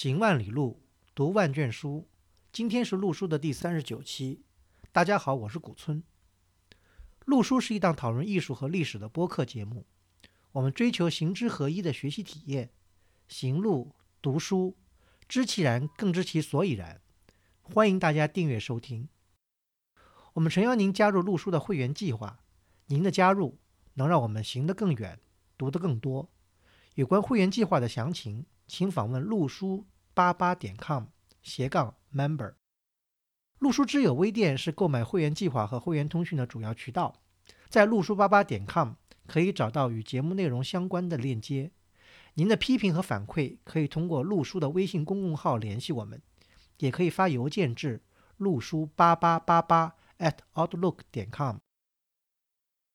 行万里路，读万卷书。今天是陆书的第三十九期。大家好，我是古村。陆书是一档讨论艺术和历史的播客节目。我们追求行知合一的学习体验，行路读书，知其然，更知其所以然。欢迎大家订阅收听。我们诚邀您加入陆书的会员计划。您的加入能让我们行得更远，读得更多。有关会员计划的详情。请访问路书八八点 com 斜杠 member。路书之友微店是购买会员计划和会员通讯的主要渠道，在路书八八点 com 可以找到与节目内容相关的链接。您的批评和反馈可以通过路书的微信公共号联系我们，也可以发邮件至路书八八八八 at outlook 点 com。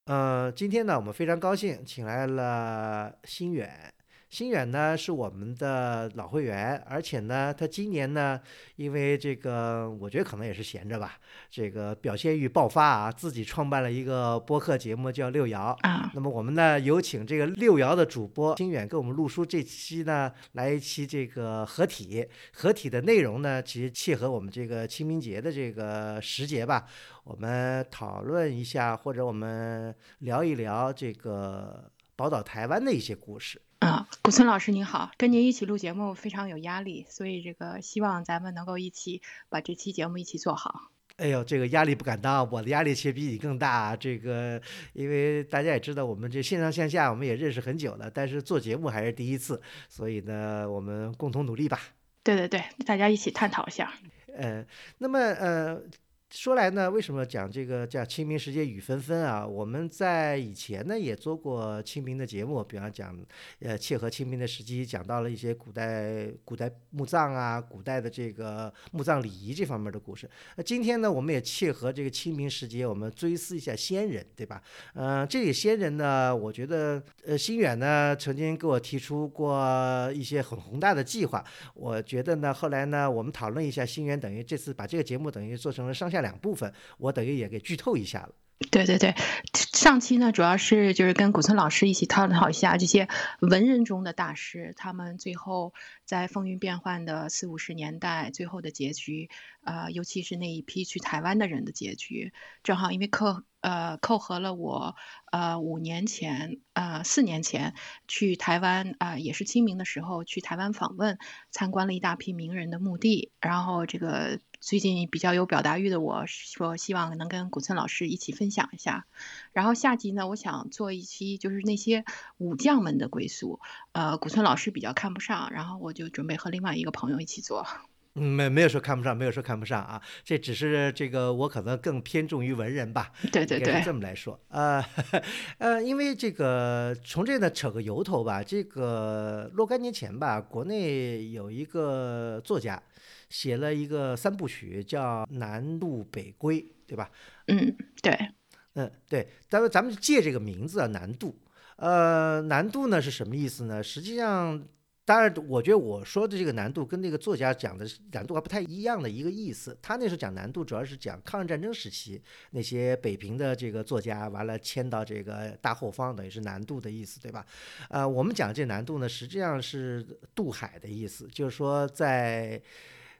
呃，今天呢，我们非常高兴请来了新远。新远呢是我们的老会员，而且呢，他今年呢，因为这个，我觉得可能也是闲着吧，这个表现欲爆发啊，自己创办了一个播客节目叫六爻啊。那么我们呢有请这个六爻的主播新远跟我们录书这期呢来一期这个合体，合体的内容呢其实切合我们这个清明节的这个时节吧，我们讨论一下或者我们聊一聊这个宝岛台湾的一些故事。啊，古村老师您好，跟您一起录节目非常有压力，所以这个希望咱们能够一起把这期节目一起做好。哎呦，这个压力不敢当，我的压力其实比你更大。这个，因为大家也知道，我们这线上线下我们也认识很久了，但是做节目还是第一次，所以呢，我们共同努力吧。对对对，大家一起探讨一下。呃，那么呃。说来呢，为什么讲这个叫清明时节雨纷纷啊？我们在以前呢也做过清明的节目，比方讲，呃，切合清明的时机，讲到了一些古代古代墓葬啊，古代的这个墓葬礼仪这方面的故事。那今天呢，我们也切合这个清明时节，我们追思一下先人，对吧？嗯，这里先人呢，我觉得，呃，新远呢曾经给我提出过一些很宏大的计划，我觉得呢，后来呢，我们讨论一下，新远等于这次把这个节目等于做成了上下。两部分，我等于也给剧透一下了。对对对，上期呢主要是就是跟古村老师一起探讨一下这些文人中的大师，他们最后在风云变幻的四五十年代最后的结局，呃，尤其是那一批去台湾的人的结局，正好因为扣呃扣合了我呃五年前呃四年前去台湾啊，也是清明的时候去台湾访问，参观了一大批名人的墓地，然后这个。最近比较有表达欲的我说，希望能跟古村老师一起分享一下。然后下集呢，我想做一期就是那些武将们的归宿。呃，古村老师比较看不上，然后我就准备和另外一个朋友一起做。嗯，没没有说看不上，没有说看不上啊，这只是这个我可能更偏重于文人吧。对对对，这么来说，呃 呃，因为这个从这呢扯个由头吧，这个若干年前吧，国内有一个作家。写了一个三部曲，叫《南渡北归》，对吧？嗯，对，嗯，对。咱们咱们借这个名字啊，南渡。呃，南渡呢是什么意思呢？实际上，当然，我觉得我说的这个南渡跟那个作家讲的南渡还不太一样的一个意思。他那时候讲南渡，主要是讲抗日战争时期那些北平的这个作家，完了迁到这个大后方，等于是南渡的意思，对吧？呃，我们讲这南渡呢，实际上是渡海的意思，就是说在。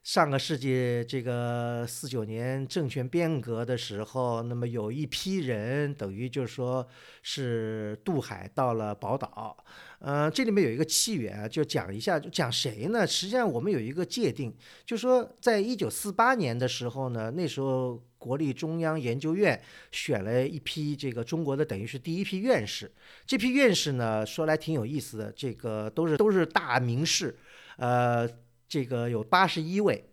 上个世纪这个四九年政权变革的时候，那么有一批人等于就是说是渡海到了宝岛，呃，这里面有一个起源，就讲一下，就讲谁呢？实际上我们有一个界定，就说在一九四八年的时候呢，那时候国立中央研究院选了一批这个中国的等于是第一批院士，这批院士呢说来挺有意思的，这个都是都是大名士，呃。这个有八十一位，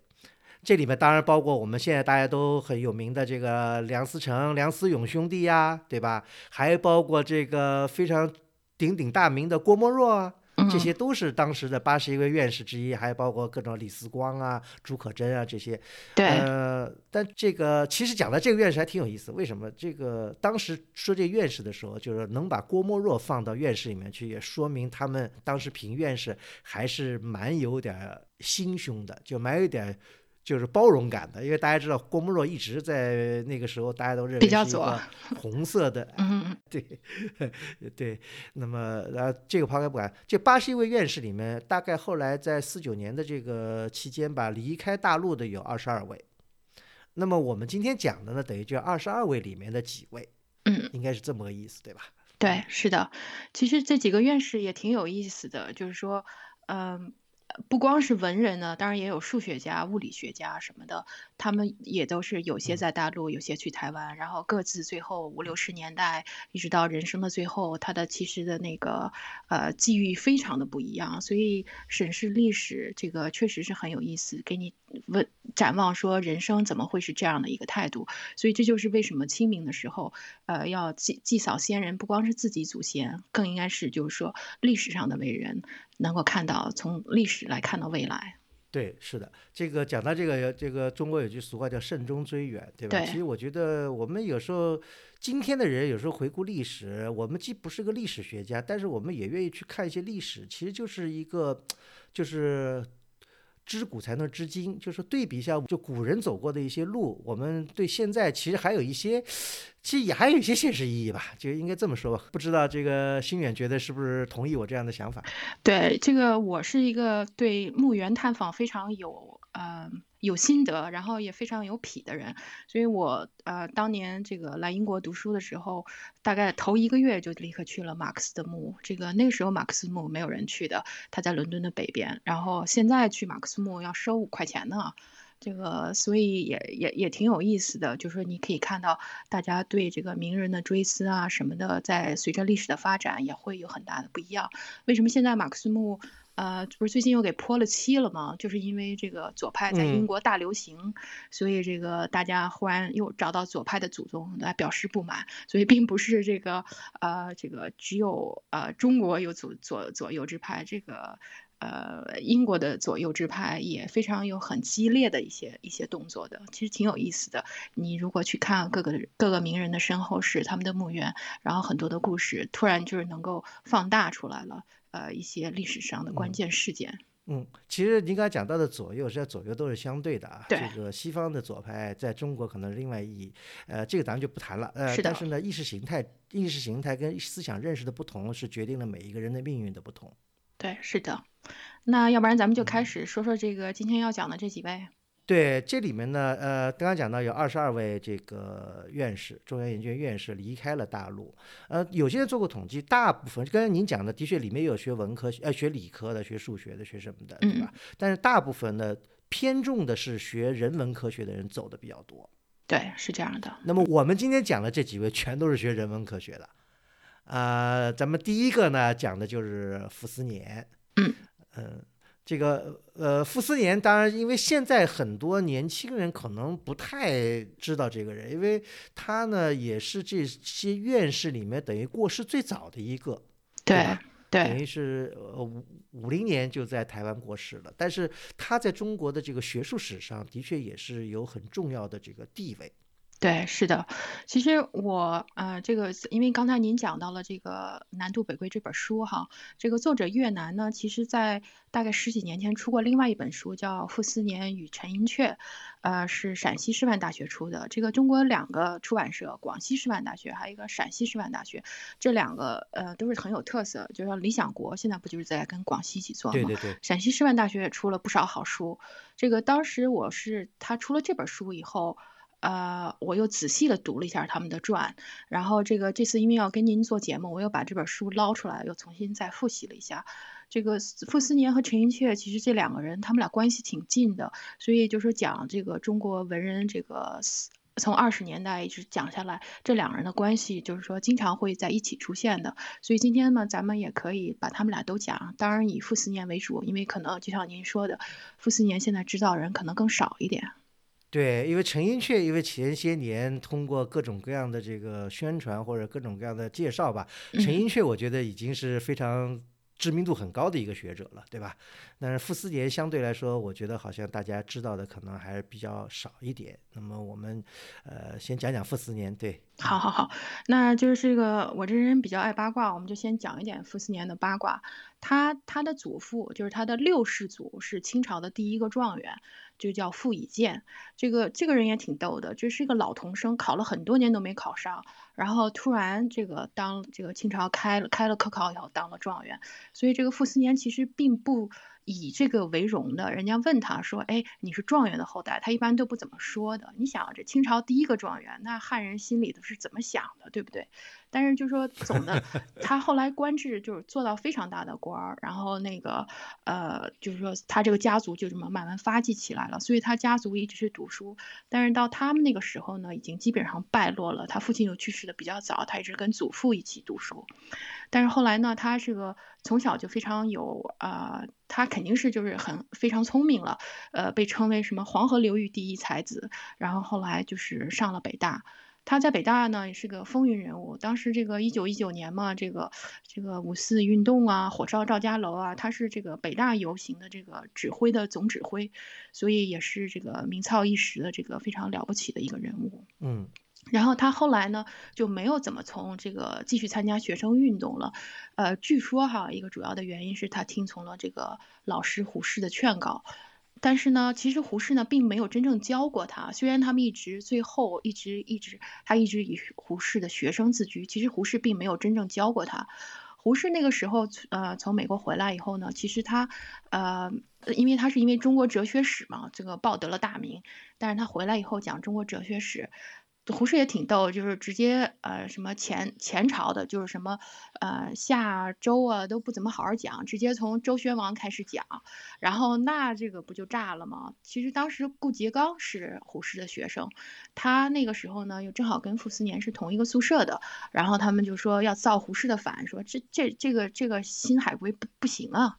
这里面当然包括我们现在大家都很有名的这个梁思成、梁思永兄弟呀，对吧？还包括这个非常鼎鼎大名的郭沫若啊，这些都是当时的八十一位院士之一，还包括各种李四光啊、朱可桢啊这些。对。呃，但这个其实讲到这个院士还挺有意思，为什么？这个当时说这院士的时候，就是能把郭沫若放到院士里面去，也说明他们当时评院士还是蛮有点。心胸的，就蛮有点，就是包容感的，因为大家知道郭沫若一直在那个时候大家都认为比较左 红色的，嗯嗯对对，那么呃，这个抛开不管，这八十一位院士里面，大概后来在四九年的这个期间吧，离开大陆的有二十二位。那么我们今天讲的呢，等于就二十二位里面的几位，嗯，应该是这么个意思，对吧？对，是的。其实这几个院士也挺有意思的，就是说，嗯。不光是文人呢，当然也有数学家、物理学家什么的，他们也都是有些在大陆，有些去台湾，然后各自最后五六十年代一直到人生的最后，他的其实的那个呃际遇非常的不一样，所以审视历史这个确实是很有意思，给你问展望说人生怎么会是这样的一个态度，所以这就是为什么清明的时候，呃，要祭祭扫先人，不光是自己祖先，更应该是就是说历史上的伟人。能够看到从历史来看到未来，对，是的，这个讲到这个，这个中国有句俗话叫慎终追远，对吧？对。其实我觉得我们有时候今天的人有时候回顾历史，我们既不是个历史学家，但是我们也愿意去看一些历史，其实就是一个，就是。知古才能知今，就是对比一下，就古人走过的一些路，我们对现在其实还有一些，其实也还有一些现实意义吧，就应该这么说吧。不知道这个心远觉得是不是同意我这样的想法？对，这个我是一个对墓园探访非常有，嗯。有心得，然后也非常有痞的人，所以我呃当年这个来英国读书的时候，大概头一个月就立刻去了马克思的墓。这个那个时候马克思墓没有人去的，他在伦敦的北边。然后现在去马克思墓要收五块钱呢，这个所以也也也挺有意思的，就是说你可以看到大家对这个名人的追思啊什么的，在随着历史的发展也会有很大的不一样。为什么现在马克思墓？呃，不是最近又给泼了漆了吗？就是因为这个左派在英国大流行，所以这个大家忽然又找到左派的祖宗来表示不满，所以并不是这个呃，这个只有呃中国有左左左右之派，这个呃英国的左右之派也非常有很激烈的一些一些动作的，其实挺有意思的。你如果去看各个各个名人的身后事，他们的墓园，然后很多的故事突然就是能够放大出来了。呃，一些历史上的关键事件。嗯，其实您刚才讲到的左右，实际上左右都是相对的啊。对。这个西方的左派在中国可能另外意义，呃，这个咱们就不谈了。呃，是但是呢，意识形态、意识形态跟思想认识的不同，是决定了每一个人的命运的不同。对，是的。那要不然咱们就开始说说这个今天要讲的这几位。对，这里面呢，呃，刚刚讲到有二十二位这个院士，中央研究院院士离开了大陆。呃，有些人做过统计，大部分刚才您讲的，的确里面有学文科、呃学理科的、学数学的、学什么的，对吧？但是大部分呢，偏重的是学人文科学的人走的比较多。对，是这样的。那么我们今天讲的这几位，全都是学人文科学的。啊，咱们第一个呢，讲的就是傅斯年。嗯嗯。这个呃，傅斯年当然，因为现在很多年轻人可能不太知道这个人，因为他呢也是这些院士里面等于过世最早的一个，对对，等于是呃五五零年就在台湾过世了。但是他在中国的这个学术史上的确也是有很重要的这个地位。对，是的，其实我呃，这个因为刚才您讲到了这个《南渡北归》这本书哈，这个作者越南呢，其实在大概十几年前出过另外一本书，叫《傅斯年与陈寅恪》，呃，是陕西师范大学出的。这个中国两个出版社，广西师范大学还有一个陕西师范大学，这两个呃都是很有特色。就说理想国现在不就是在跟广西一起做吗？对对对。陕西师范大学也出了不少好书。这个当时我是他出了这本书以后。呃，我又仔细的读了一下他们的传，然后这个这次因为要跟您做节目，我又把这本书捞出来，又重新再复习了一下。这个傅斯年和陈寅恪，其实这两个人他们俩关系挺近的，所以就是讲这个中国文人这个从二十年代一直讲下来，这两个人的关系就是说经常会在一起出现的。所以今天呢，咱们也可以把他们俩都讲，当然以傅斯年为主，因为可能就像您说的，傅斯年现在知道人可能更少一点。对，因为陈寅恪，因为前些年通过各种各样的这个宣传或者各种各样的介绍吧，陈寅恪我觉得已经是非常知名度很高的一个学者了，对吧？但是傅斯年相对来说，我觉得好像大家知道的可能还是比较少一点。那么我们呃先讲讲傅斯年，对，好好好，那就是这个我这人比较爱八卦，我们就先讲一点傅斯年的八卦。他他的祖父就是他的六世祖是清朝的第一个状元。就叫傅以渐。这个这个人也挺逗的，这是一个老童生，考了很多年都没考上，然后突然这个当这个清朝开了开了科考以后当了状元，所以这个傅斯年其实并不。以这个为荣的，人家问他说：“哎，你是状元的后代？”他一般都不怎么说的。你想，这清朝第一个状元，那汉人心里头是怎么想的，对不对？但是就说总的，他后来官至就是做到非常大的官儿，然后那个呃，就是说他这个家族就这么慢慢发迹起来了。所以他家族一直是读书，但是到他们那个时候呢，已经基本上败落了。他父亲又去世的比较早，他一直跟祖父一起读书。但是后来呢，他这个从小就非常有啊，他肯定是就是很非常聪明了，呃，被称为什么黄河流域第一才子。然后后来就是上了北大，他在北大呢也是个风云人物。当时这个一九一九年嘛，这个这个五四运动啊，火烧赵家楼啊，他是这个北大游行的这个指挥的总指挥，所以也是这个名噪一时的这个非常了不起的一个人物。嗯。然后他后来呢就没有怎么从这个继续参加学生运动了，呃，据说哈一个主要的原因是他听从了这个老师胡适的劝告，但是呢，其实胡适呢并没有真正教过他，虽然他们一直最后一直一直他一直以胡适的学生自居，其实胡适并没有真正教过他。胡适那个时候呃从美国回来以后呢，其实他呃因为他是因为中国哲学史嘛，这个报得了大名，但是他回来以后讲中国哲学史。胡适也挺逗，就是直接呃什么前前朝的，就是什么呃夏周啊都不怎么好好讲，直接从周宣王开始讲，然后那这个不就炸了吗？其实当时顾颉刚是胡适的学生，他那个时候呢又正好跟傅斯年是同一个宿舍的，然后他们就说要造胡适的反，说这这这个这个新海归不不行啊，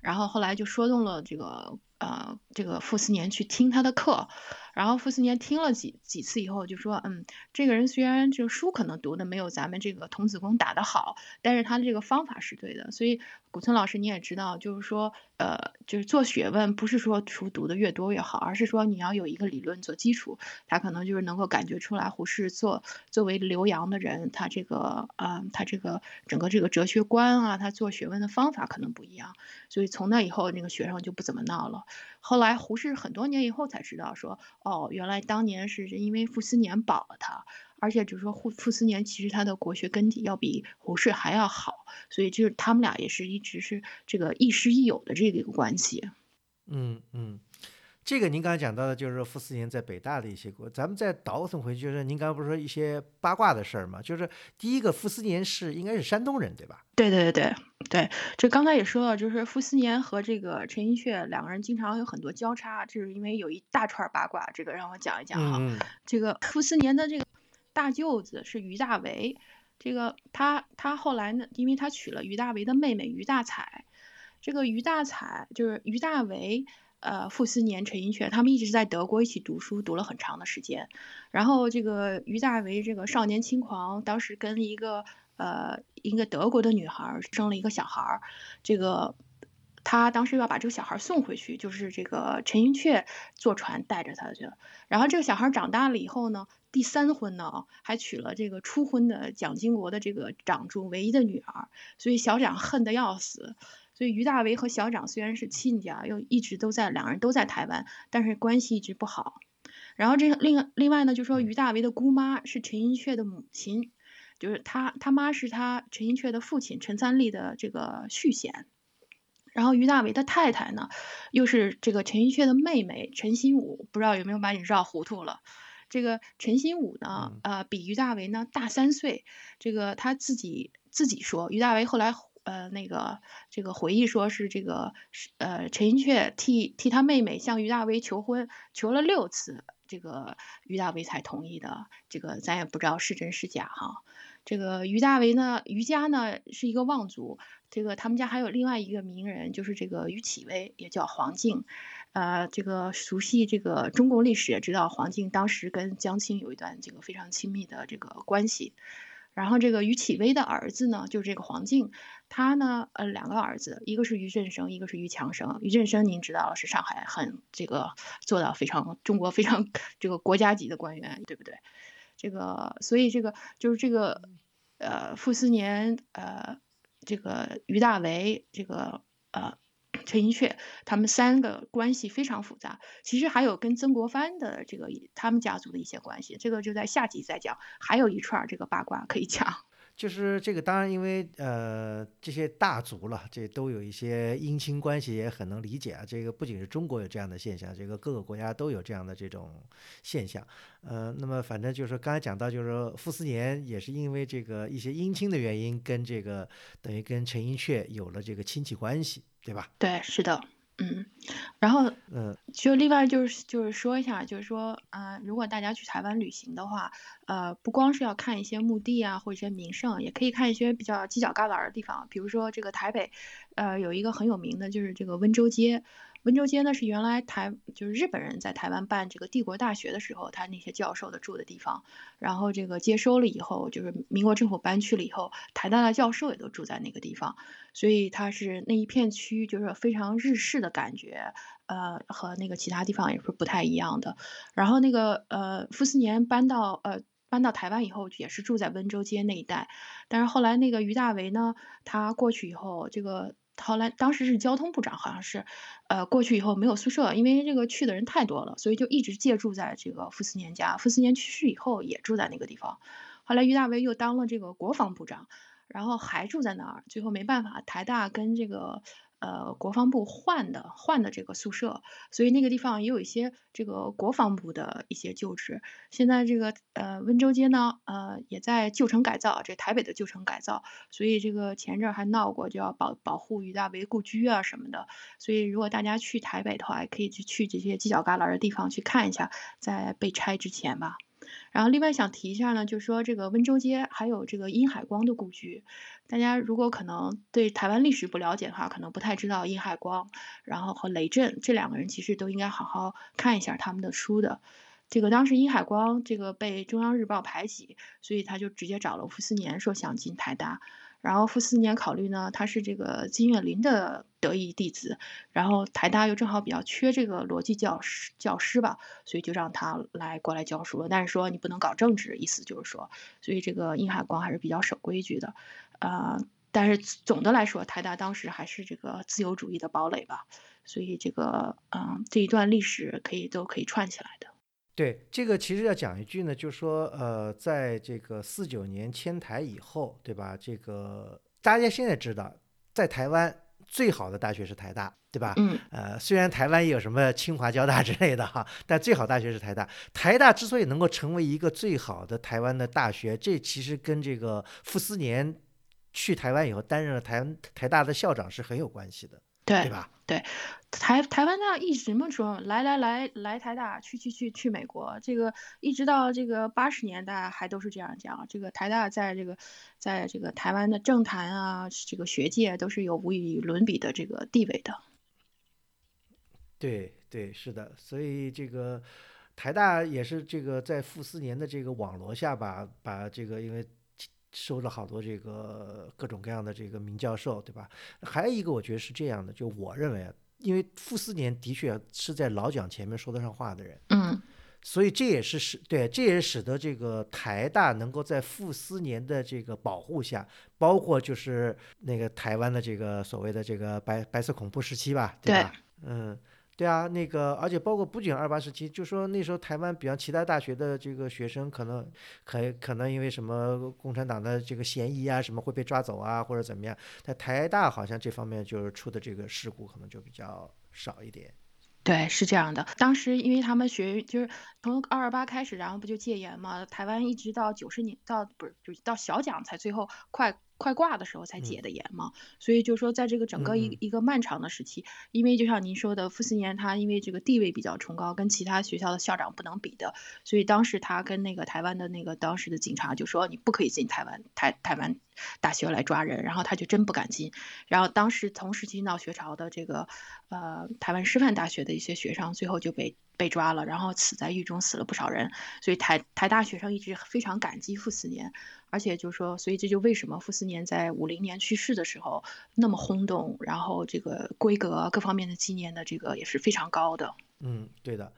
然后后来就说动了这个呃这个傅斯年去听他的课。然后傅斯年听了几几次以后，就说：“嗯，这个人虽然这个书可能读的没有咱们这个童子功打得好，但是他的这个方法是对的。所以古村老师你也知道，就是说，呃，就是做学问不是说书读的越多越好，而是说你要有一个理论做基础。他可能就是能够感觉出来，胡适作作为留洋的人，他这个啊，他这个整个这个哲学观啊，他做学问的方法可能不一样。所以从那以后，那个学生就不怎么闹了。后来来胡适很多年以后才知道说。”哦，原来当年是因为傅斯年保了他，而且就是说傅傅斯年其实他的国学根底要比胡适还要好，所以就是他们俩也是一直是这个亦师亦友的这个一个关系。嗯嗯。这个您刚才讲到的，就是傅斯年在北大的一些过，咱们再倒腾回去，就是您刚刚不是说一些八卦的事儿吗？就是第一个傅斯年是应该是山东人，对吧？对对对对对，这刚才也说了，就是傅斯年和这个陈寅恪两个人经常有很多交叉，就是因为有一大串八卦，这个让我讲一讲哈。这个傅斯年的这个大舅子是于大为，这个他他后来呢，因为他娶了于大为的妹妹于大彩，这个于大彩就是于大为。呃，傅斯年、陈寅恪他们一直在德国一起读书，读了很长的时间。然后这个于大为这个少年轻狂，当时跟一个呃一个德国的女孩生了一个小孩儿。这个他当时要把这个小孩送回去，就是这个陈寅恪坐船带着他去了。然后这个小孩长大了以后呢，第三婚呢还娶了这个初婚的蒋经国的这个长柱唯一的女儿，所以小蒋恨得要死。所以于大为和小长虽然是亲家，又一直都在两人都在台湾，但是关系一直不好。然后这个另另外呢，就说于大为的姑妈是陈寅恪的母亲，就是他他妈是他陈寅恪的父亲陈三立的这个续弦。然后于大为的太太呢，又是这个陈寅恪的妹妹陈新武，不知道有没有把你绕糊涂了？这个陈新武呢，呃，比于大为呢大三岁。这个他自己自己说，于大为后来。呃，那个这个回忆说是这个呃陈寅恪替替他妹妹向于大为求婚，求了六次，这个于大为才同意的。这个咱也不知道是真是假哈。这个于大为呢，于家呢是一个望族，这个他们家还有另外一个名人，就是这个于启威，也叫黄敬。呃，这个熟悉这个中国历史也知道，黄敬当时跟江青有一段这个非常亲密的这个关系。然后这个于启威的儿子呢，就是这个黄敬，他呢，呃，两个儿子，一个是于振生，一个是于强生。于振生您知道是上海很这个做到非常中国非常这个国家级的官员，对不对？这个所以这个就是这个呃傅斯年呃这个于大为这个呃陈寅恪，他们三个关系非常复杂。其实还有跟曾国藩的这个他们家族的一些关系，这个就在下集再讲。还有一串这个八卦可以讲。就是这个，当然，因为呃，这些大族了，这都有一些姻亲关系，也很能理解啊。这个不仅是中国有这样的现象，这个各个国家都有这样的这种现象。呃，那么反正就是说刚才讲到，就是说傅斯年也是因为这个一些姻亲的原因，跟这个等于跟陈寅恪有了这个亲戚关系，对吧？对，是的。嗯，然后，嗯，就另外就是就是说一下，就是说，啊，如果大家去台湾旅行的话，呃，不光是要看一些墓地啊，或者一些名胜，也可以看一些比较犄角旮旯的地方，比如说这个台北，呃，有一个很有名的就是这个温州街。温州街呢是原来台就是日本人在台湾办这个帝国大学的时候，他那些教授的住的地方。然后这个接收了以后，就是民国政府搬去了以后，台大的教授也都住在那个地方，所以它是那一片区就是非常日式的感觉，呃，和那个其他地方也是不太一样的。然后那个呃，傅斯年搬到呃搬到台湾以后，也是住在温州街那一带。但是后来那个于大为呢，他过去以后，这个。后来，当时是交通部长，好像是，呃，过去以后没有宿舍，因为这个去的人太多了，所以就一直借住在这个傅斯年家。傅斯年去世以后，也住在那个地方。后来，于大为又当了这个国防部长，然后还住在那儿。最后没办法，台大跟这个。呃，国防部换的换的这个宿舍，所以那个地方也有一些这个国防部的一些旧址。现在这个呃温州街呢，呃也在旧城改造，这台北的旧城改造，所以这个前阵还闹过，就要保保护于大为故居啊什么的。所以如果大家去台北的话，可以去去这些犄角旮旯的地方去看一下，在被拆之前吧。然后另外想提一下呢，就是说这个温州街还有这个殷海光的故居，大家如果可能对台湾历史不了解的话，可能不太知道殷海光，然后和雷震这两个人其实都应该好好看一下他们的书的。这个当时殷海光这个被中央日报排挤，所以他就直接找了傅斯年说想进台大。然后傅斯年考虑呢，他是这个金岳霖的得意弟子，然后台大又正好比较缺这个逻辑教师教师吧，所以就让他来过来教书了。但是说你不能搞政治，意思就是说，所以这个殷海光还是比较守规矩的，啊，但是总的来说，台大当时还是这个自由主义的堡垒吧，所以这个嗯这一段历史可以都可以串起来的。对这个其实要讲一句呢，就是说，呃，在这个四九年迁台以后，对吧？这个大家现在知道，在台湾最好的大学是台大，对吧？嗯。呃，虽然台湾也有什么清华、交大之类的哈，但最好大学是台大。台大之所以能够成为一个最好的台湾的大学，这其实跟这个傅斯年去台湾以后担任了台台大的校长是很有关系的。对吧？对，台台湾那一直这么说，来来来来台大，去去去去美国，这个一直到这个八十年代还都是这样讲。这个台大在这个在这个台湾的政坛啊，这个学界都是有无与伦比的这个地位的。对对，是的，所以这个台大也是这个在傅斯年的这个网罗下吧，把这个因为。收了好多这个各种各样的这个名教授，对吧？还有一个我觉得是这样的，就我认为啊，因为傅斯年的确是在老蒋前面说得上话的人，嗯，所以这也是使对，这也使得这个台大能够在傅斯年的这个保护下，包括就是那个台湾的这个所谓的这个白白色恐怖时期吧，对吧？嗯。对啊，那个，而且包括不仅二八时期，就说那时候台湾，比方其他大学的这个学生，可能可可能因为什么共产党的这个嫌疑啊，什么会被抓走啊，或者怎么样，在台大好像这方面就是出的这个事故可能就比较少一点。对，是这样的。当时因为他们学就是从二二八开始，然后不就戒严嘛，台湾一直到九十年到不是就到小蒋才最后快。快挂的时候才解的严嘛，所以就说在这个整个一一个漫长的时期，因为就像您说的，傅斯年他因为这个地位比较崇高，跟其他学校的校长不能比的，所以当时他跟那个台湾的那个当时的警察就说你不可以进台湾台台湾大学来抓人，然后他就真不敢进，然后当时同时期闹学潮的这个呃台湾师范大学的一些学生最后就被。被抓了，然后死在狱中，死了不少人。所以台台大学生一直非常感激傅斯年，而且就是说，所以这就为什么傅斯年在五零年去世的时候那么轰动，然后这个规格各方面的纪念的这个也是非常高的。嗯，对的。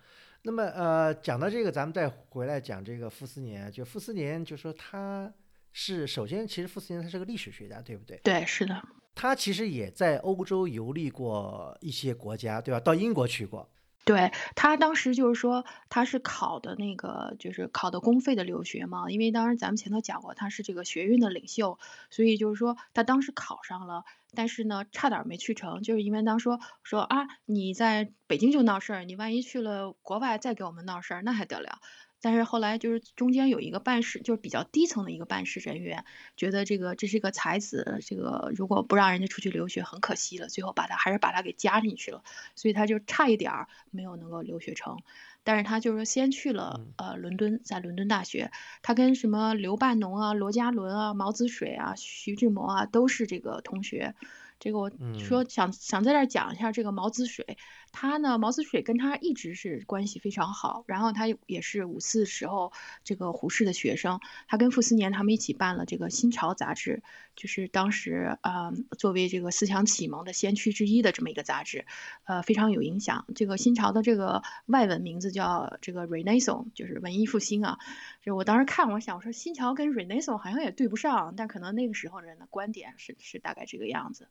那么呃，讲到这个，咱们再回来讲这个傅斯年，就傅斯年，就说他是首先，其实傅斯年他是个历史学家，对不对？对，是的。他其实也在欧洲游历过一些国家，对吧？到英国去过。对他当时就是说，他是考的那个，就是考的公费的留学嘛。因为当时咱们前头讲过，他是这个学运的领袖，所以就是说他当时考上了，但是呢，差点没去成，就是因为当时说说啊，你在北京就闹事儿，你万一去了国外再给我们闹事儿，那还得了。但是后来就是中间有一个办事，就是比较低层的一个办事人员，觉得这个这是一个才子，这个如果不让人家出去留学很可惜了，最后把他还是把他给加进去了，所以他就差一点儿没有能够留学成。但是他就是说先去了呃伦敦，在伦敦大学，他跟什么刘半农啊、罗家伦啊、毛子水啊、徐志摩啊都是这个同学。这个我说想想在这儿讲一下这个毛子水，他呢毛子水跟他一直是关系非常好，然后他也是五四时候这个胡适的学生，他跟傅斯年他们一起办了这个《新潮》杂志，就是当时啊作为这个思想启蒙的先驱之一的这么一个杂志，呃非常有影响。这个《新潮》的这个外文名字叫这个 Renaissance，就是文艺复兴啊。就我当时看，我想我说《新潮》跟 Renaissance 好像也对不上，但可能那个时候人的观点是是大概这个样子。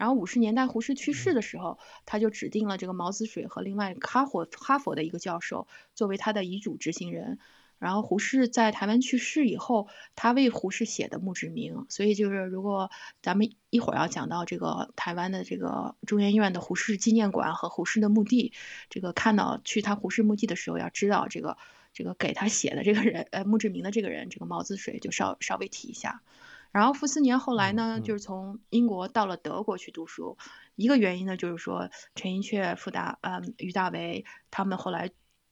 然后五十年代胡适去世的时候，他就指定了这个毛子水和另外哈佛哈佛的一个教授作为他的遗嘱执行人。然后胡适在台湾去世以后，他为胡适写的墓志铭。所以就是如果咱们一会儿要讲到这个台湾的这个中研院的胡适纪念馆和胡适的墓地，这个看到去他胡适墓地的时候，要知道这个这个给他写的这个人呃墓志铭的这个人，这个毛子水就稍稍微提一下。然后傅斯年后来呢，就是从英国到了德国去读书。一个原因呢，就是说陈寅恪、傅大、嗯于大为他们后来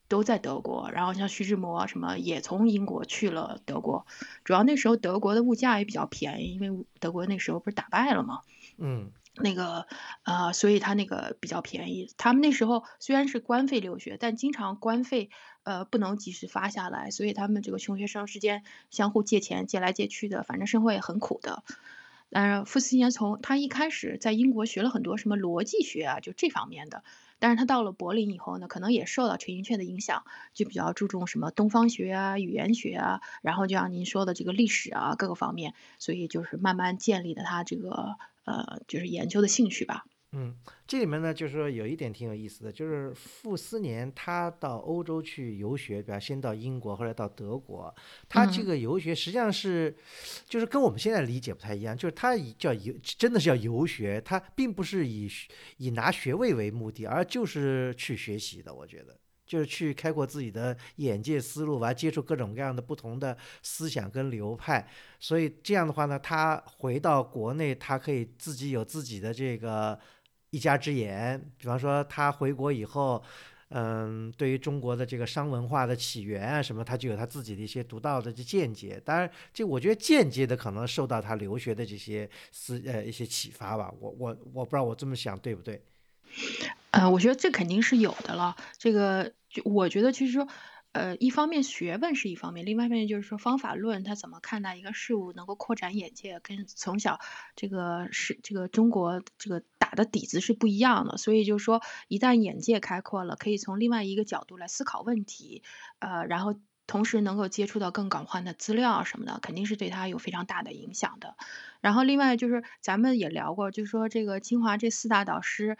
都在德国。然后像徐志摩什么也从英国去了德国。主要那时候德国的物价也比较便宜，因为德国那时候不是打败了吗？嗯。那个，呃，所以他那个比较便宜。他们那时候虽然是官费留学，但经常官费呃不能及时发下来，所以他们这个穷学生之间相互借钱，借来借去的，反正生活也很苦的。但是傅斯年从他一开始在英国学了很多什么逻辑学啊，就这方面的。但是他到了柏林以后呢，可能也受到陈寅恪的影响，就比较注重什么东方学啊、语言学啊，然后就像您说的这个历史啊各个方面，所以就是慢慢建立了他这个。呃，就是研究的兴趣吧。嗯，这里面呢，就是说有一点挺有意思的，就是傅斯年他到欧洲去游学，比方先到英国，后来到德国。他这个游学实际上是，就是跟我们现在理解不太一样，就是他叫游，真的是叫游学，他并不是以以拿学位为目的，而就是去学习的。我觉得。就是去开阔自己的眼界、思路，完接触各种各样的不同的思想跟流派。所以这样的话呢，他回到国内，他可以自己有自己的这个一家之言。比方说，他回国以后，嗯，对于中国的这个商文化的起源啊什么，他就有他自己的一些独到的这见解。当然，这我觉得间接的可能受到他留学的这些思呃一些启发吧。我我我不知道我这么想对不对？呃，我觉得这肯定是有的了。这个。就我觉得，其实说，呃，一方面学问是一方面，另外一方面就是说方法论，他怎么看待一个事物，能够扩展眼界，跟从小这个是这个中国这个打的底子是不一样的。所以就是说，一旦眼界开阔了，可以从另外一个角度来思考问题，呃，然后同时能够接触到更广泛的资料什么的，肯定是对他有非常大的影响的。然后另外就是咱们也聊过，就是说这个清华这四大导师。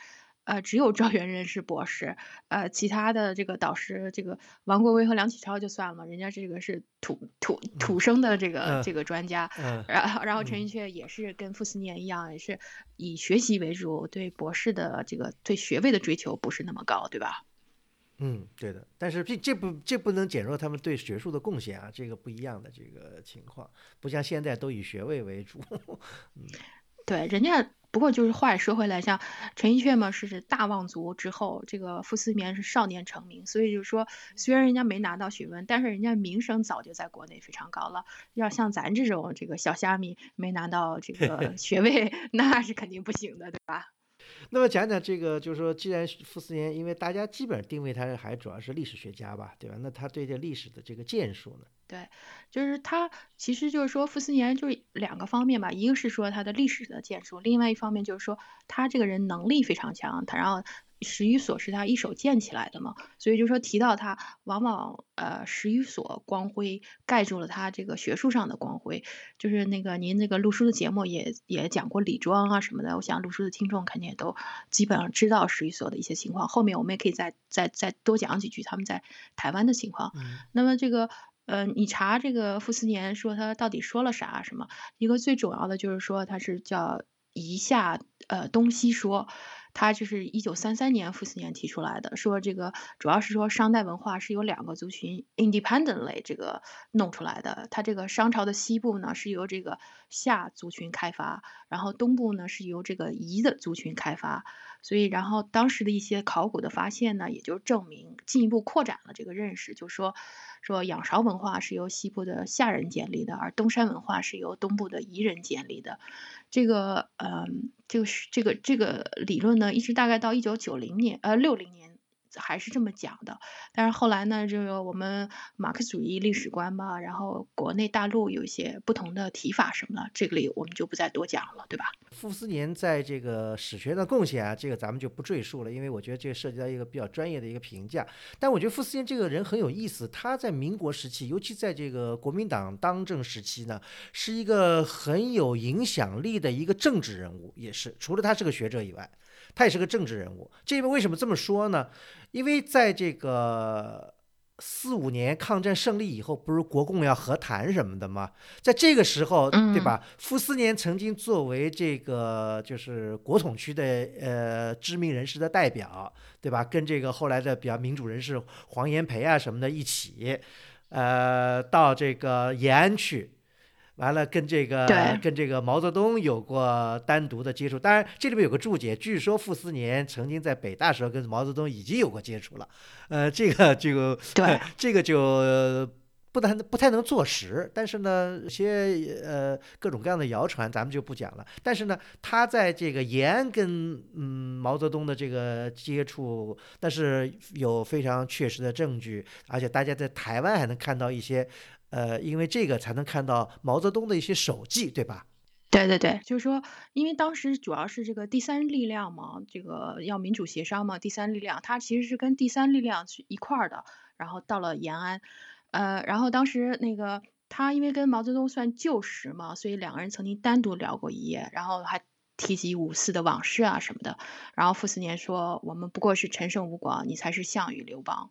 呃，只有赵元任是博士，呃，其他的这个导师，这个王国维和梁启超就算了，人家这个是土土土生的这个这个专家，然后然后陈寅恪也是跟傅斯年一样，也是以学习为主，对博士的这个对学位的追求不是那么高，对吧？嗯，对的，但是这这不这不能减弱他们对学术的贡献啊，这个不一样的这个情况，不像现在都以学位为主，嗯，对，人家。不过就是话也说回来，像陈寅恪嘛是大望族之后，这个傅斯年是少年成名，所以就是说，虽然人家没拿到学问，但是人家名声早就在国内非常高了。要像咱这种这个小虾米没拿到这个 学位，那是肯定不行的，对吧？那么讲讲这个，就是说，既然傅斯年，因为大家基本上定位他还主要是历史学家吧，对吧？那他对这历史的这个建树呢？对，就是他，其实就是说傅斯年就是两个方面吧，一个是说他的历史的建树，另外一方面就是说他这个人能力非常强，他然后十余所是他一手建起来的嘛，所以就说提到他，往往呃十余所光辉盖住了他这个学术上的光辉。就是那个您那个录书的节目也也讲过李庄啊什么的，我想录书的听众肯定也都基本上知道十余所的一些情况。后面我们也可以再再再多讲几句他们在台湾的情况。那么这个呃，你查这个傅斯年说他到底说了啥什么？一个最主要的就是说他是叫夷夏呃东西说。他就是一九三三年傅斯年提出来的，说这个主要是说商代文化是由两个族群 independently 这个弄出来的。他这个商朝的西部呢是由这个夏族群开发，然后东部呢是由这个夷的族群开发。所以，然后当时的一些考古的发现呢，也就证明进一步扩展了这个认识，就说说仰韶文化是由西部的夏人建立的，而东山文化是由东部的夷人建立的。这个，嗯，就是这个这个理论呢，一直大概到一九九零年，呃，六零年。还是这么讲的，但是后来呢，这个我们马克思主义历史观吧，然后国内大陆有一些不同的提法什么的，这个里我们就不再多讲了，对吧？傅斯年在这个史学的贡献啊，这个咱们就不赘述了，因为我觉得这个涉及到一个比较专业的一个评价。但我觉得傅斯年这个人很有意思，他在民国时期，尤其在这个国民党当政时期呢，是一个很有影响力的一个政治人物，也是除了他是个学者以外。他也是个政治人物，这边为什么这么说呢？因为在这个四五年抗战胜利以后，不是国共要和谈什么的吗？在这个时候，对吧？傅斯年曾经作为这个就是国统区的呃知名人士的代表，对吧？跟这个后来的比较民主人士黄炎培啊什么的一起，呃，到这个延安去。完了，跟这个跟这个毛泽东有过单独的接触。当然，这里面有个注解，据说傅斯年曾经在北大时候跟毛泽东已经有过接触了。呃，这个就对，这个就不太不太能坐实。但是呢，一些呃各种各样的谣传，咱们就不讲了。但是呢，他在这个延安跟嗯毛泽东的这个接触，但是有非常确实的证据，而且大家在台湾还能看到一些。呃，因为这个才能看到毛泽东的一些手迹，对吧？对对对，就是说，因为当时主要是这个第三力量嘛，这个要民主协商嘛，第三力量他其实是跟第三力量是一块儿的，然后到了延安，呃，然后当时那个他因为跟毛泽东算旧识嘛，所以两个人曾经单独聊过一夜，然后还提及五四的往事啊什么的，然后傅斯年说我们不过是陈胜吴广，你才是项羽刘邦，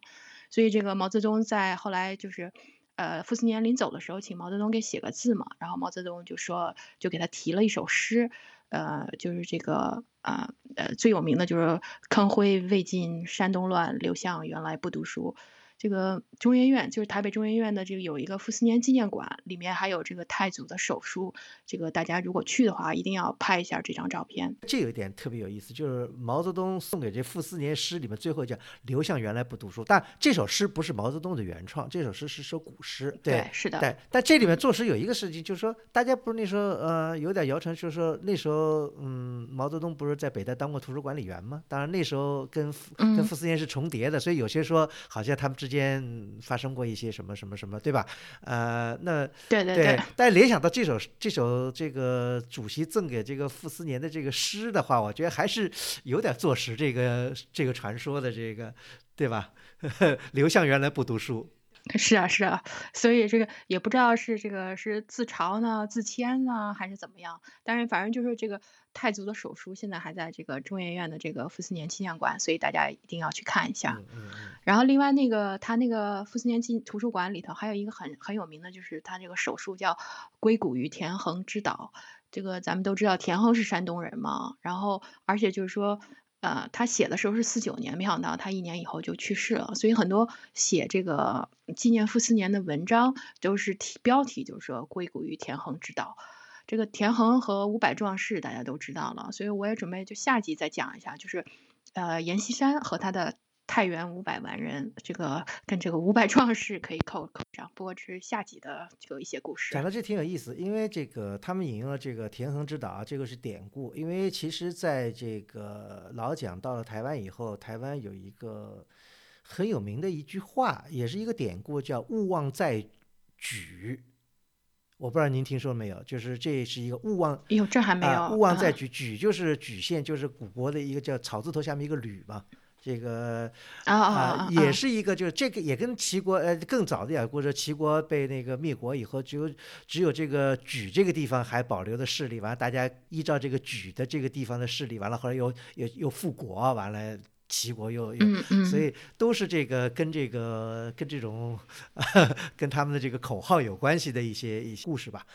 所以这个毛泽东在后来就是。呃，傅斯年临走的时候，请毛泽东给写个字嘛，然后毛泽东就说，就给他提了一首诗，呃，就是这个啊，呃，最有名的就是“坑灰未尽山东乱，刘向原来不读书”。这个中研院就是台北中研院的这个有一个傅斯年纪念馆，里面还有这个太祖的手书。这个大家如果去的话，一定要拍一下这张照片。这有一点特别有意思，就是毛泽东送给这傅斯年诗里面最后讲刘向原来不读书，但这首诗不是毛泽东的原创，这首诗是首古诗。对，是的。对，但这里面作诗有一个事情，就是说大家不是那时候呃有点谣传，就是说那时候嗯毛泽东不是在北大当过图书管理员吗？当然那时候跟跟傅斯年是重叠的，所以有些说好像他们之之间发生过一些什么什么什么，对吧？呃，那对对对，但联想到这首这首这个主席赠给这个傅斯年的这个诗的话，我觉得还是有点坐实这个这个传说的这个，对吧？刘向原来不读书。是啊，是啊，所以这个也不知道是这个是自嘲呢、自谦呢，还是怎么样。但是反正就是这个太祖的手书现在还在这个中研院的这个傅斯年纪念馆，所以大家一定要去看一下。然后另外那个他那个傅斯年纪图书馆里头还有一个很很有名的，就是他这个手书叫《硅谷于田横之岛》。这个咱们都知道田横是山东人嘛，然后而且就是说。呃，他写的时候是四九年，没想到他一年以后就去世了。所以很多写这个纪念傅斯年的文章都是题标题，就是说归谷于田横之岛。这个田横和五百壮士大家都知道了，所以我也准备就下集再讲一下，就是呃阎锡山和他的。太原五百万人，这个跟这个五百壮士可以扣扣上。不过这是下集的这个一些故事。讲的这挺有意思，因为这个他们引用了这个田横之岛，这个是典故。因为其实在这个老蒋到了台湾以后，台湾有一个很有名的一句话，也是一个典故，叫“勿忘在莒”。我不知道您听说没有，就是这是一个勿忘，哟，这还没有。勿忘在莒，莒就是莒县，就是古国的一个叫草字头下面一个吕嘛。这个啊也是一个，就是这个也跟齐国呃更早的呀，或者齐国被那个灭国以后，只有只有这个莒这个地方还保留的势力，完了大家依照这个莒的这个地方的势力，完了后来又又又复国，完了齐国又又，所以都是这个跟这个跟这种 跟他们的这个口号有关系的一些一些故事吧。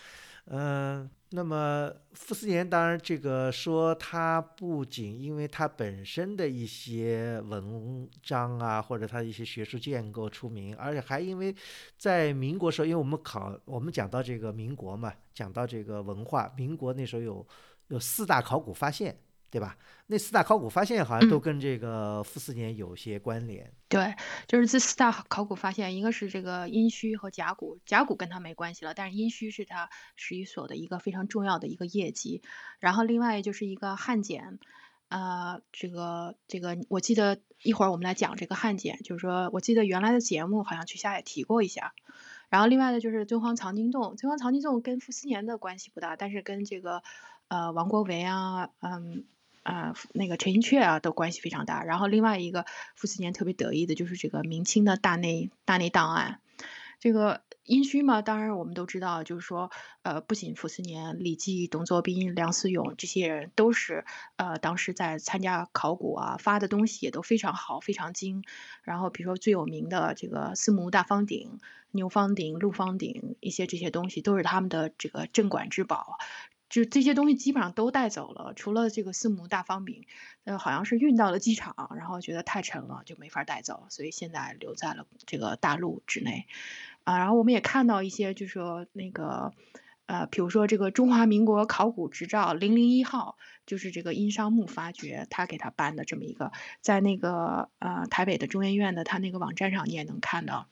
嗯，那么傅斯年当然这个说他不仅因为他本身的一些文章啊，或者他一些学术建构出名，而且还因为在民国时候，因为我们考我们讲到这个民国嘛，讲到这个文化，民国那时候有有四大考古发现。对吧？那四大考古发现好像都跟这个傅斯年有些关联。对，就是这四大考古发现，一个是这个殷墟和甲骨，甲骨跟他没关系了，但是殷墟是他史语所的一个非常重要的一个业绩。然后另外就是一个汉简，呃，这个这个，我记得一会儿我们来讲这个汉简，就是说我记得原来的节目好像曲霞也提过一下。然后另外呢就是敦煌藏经洞，敦煌藏经洞跟傅斯年的关系不大，但是跟这个呃王国维啊，嗯。啊，那个陈寅恪啊，都关系非常大。然后另外一个傅斯年特别得意的就是这个明清的大内大内档案。这个殷墟嘛，当然我们都知道，就是说，呃，不仅傅斯年、李济、董作宾、梁思永这些人都是，呃，当时在参加考古啊，发的东西也都非常好，非常精。然后比如说最有名的这个司母大方鼎、牛方鼎、鹿方鼎一些这些东西，都是他们的这个镇馆之宝。就这些东西基本上都带走了，除了这个四母大方饼，呃，好像是运到了机场，然后觉得太沉了，就没法带走，所以现在留在了这个大陆之内。啊，然后我们也看到一些，就是说那个，呃，比如说这个中华民国考古执照零零一号，就是这个殷商墓发掘，他给他办的这么一个，在那个呃台北的中研院的他那个网站上你也能看到。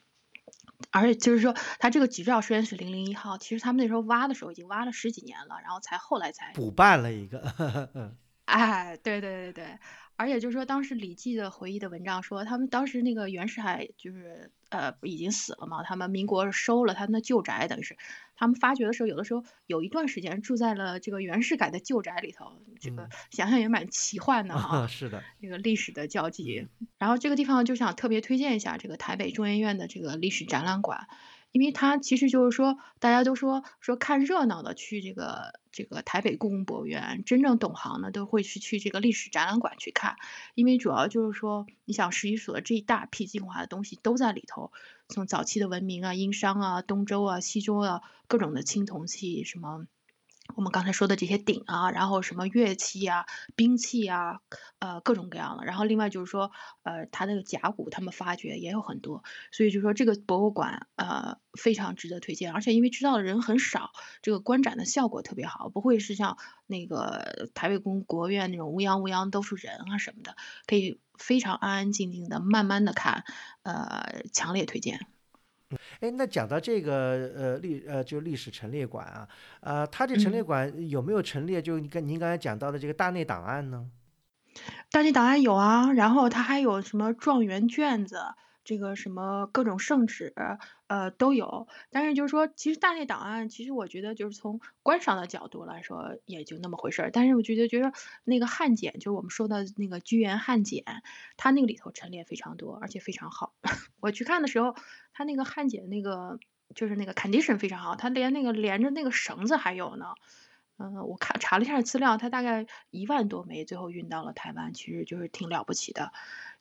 而且就是说，他这个执照虽然是零零一号，其实他们那时候挖的时候已经挖了十几年了，然后才后来才补办了一个。哎，对对对对，而且就是说，当时李记的回忆的文章说，他们当时那个袁世凯就是。呃，已经死了嘛？他们民国收了他们的旧宅，等于是他们发掘的时候，有的时候有一段时间住在了这个袁世凯的旧宅里头。这个想想也蛮奇幻的 哈。是的，这个历史的交集。然后这个地方就想特别推荐一下这个台北中研院的这个历史展览馆。因为它其实就是说，大家都说说看热闹的去这个这个台北故宫博物院，真正懂行的都会去去这个历史展览馆去看，因为主要就是说，你想十一所这一大批精华的东西都在里头，从早期的文明啊、殷商啊、东周啊、西周啊，各种的青铜器什么。我们刚才说的这些鼎啊，然后什么乐器啊、兵器啊，呃，各种各样的。然后另外就是说，呃，它那个甲骨他们发掘也有很多，所以就说这个博物馆呃非常值得推荐。而且因为知道的人很少，这个观展的效果特别好，不会是像那个台北宫国务院那种乌泱乌泱都是人啊什么的，可以非常安安静静的慢慢的看，呃，强烈推荐。哎，那讲到这个呃历呃就历史陈列馆啊，呃，它这陈列馆有没有陈列？就跟您刚才讲到的这个大内档案呢？大内档案有啊，然后它还有什么状元卷子？这个什么各种圣旨，呃都有，但是就是说，其实大内档案，其实我觉得就是从观赏的角度来说，也就那么回事儿。但是我觉得，觉得那个汉简，就是我们说的那个居延汉简，它那个里头陈列非常多，而且非常好。我去看的时候，它那个汉简那个就是那个 condition 非常好，它连那个连着那个绳子还有呢。嗯，我看查了一下资料，它大概一万多枚，最后运到了台湾，其实就是挺了不起的。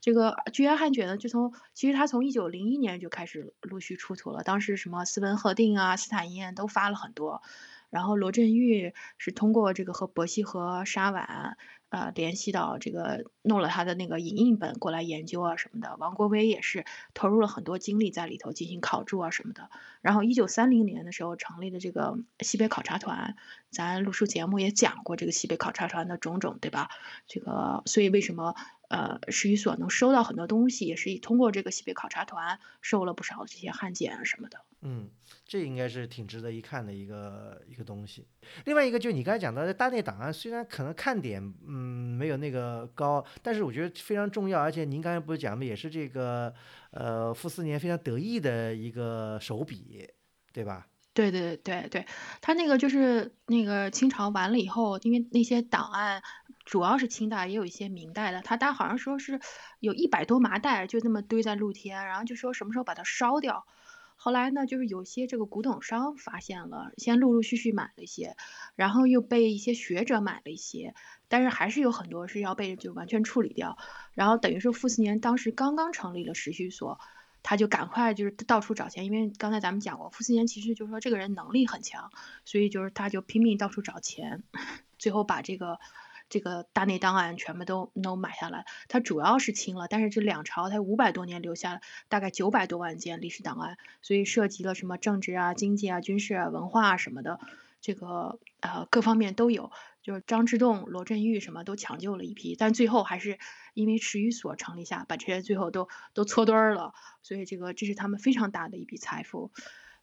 这个居延汉卷呢，就从其实他从一九零一年就开始陆续出土了，当时什么斯文赫定啊、斯坦因都发了很多，然后罗振玉是通过这个和伯希和沙婉。呃，联系到这个弄了他的那个影印本过来研究啊什么的，王国维也是投入了很多精力在里头进行考注啊什么的。然后一九三零年的时候成立的这个西北考察团，咱录书节目也讲过这个西北考察团的种种，对吧？这个所以为什么？呃，史语所能收到很多东西，也是通过这个西北考察团收了不少这些汉简啊什么的。嗯，这应该是挺值得一看的一个一个东西。另外一个就是你刚才讲到的大内档案，虽然可能看点嗯没有那个高，但是我觉得非常重要。而且您刚才不是讲的也是这个呃傅斯年非常得意的一个手笔，对吧？对对对对，他那个就是那个清朝完了以后，因为那些档案主要是清代，也有一些明代的，他他好像说是有一百多麻袋，就那么堆在露天，然后就说什么时候把它烧掉。后来呢，就是有些这个古董商发现了，先陆陆续续买了一些，然后又被一些学者买了一些，但是还是有很多是要被就完全处理掉。然后等于说傅斯年当时刚刚成立了时序所，他就赶快就是到处找钱，因为刚才咱们讲过，傅斯年其实就是说这个人能力很强，所以就是他就拼命到处找钱，最后把这个。这个大内档案全部都都买下来，它主要是清了，但是这两朝它五百多年留下大概九百多万件历史档案，所以涉及了什么政治啊、经济啊、军事啊、文化啊什么的，这个呃各方面都有。就是张之洞、罗振玉什么都抢救了一批，但最后还是因为史语所成立下，把这些最后都都搓堆儿了，所以这个这是他们非常大的一笔财富。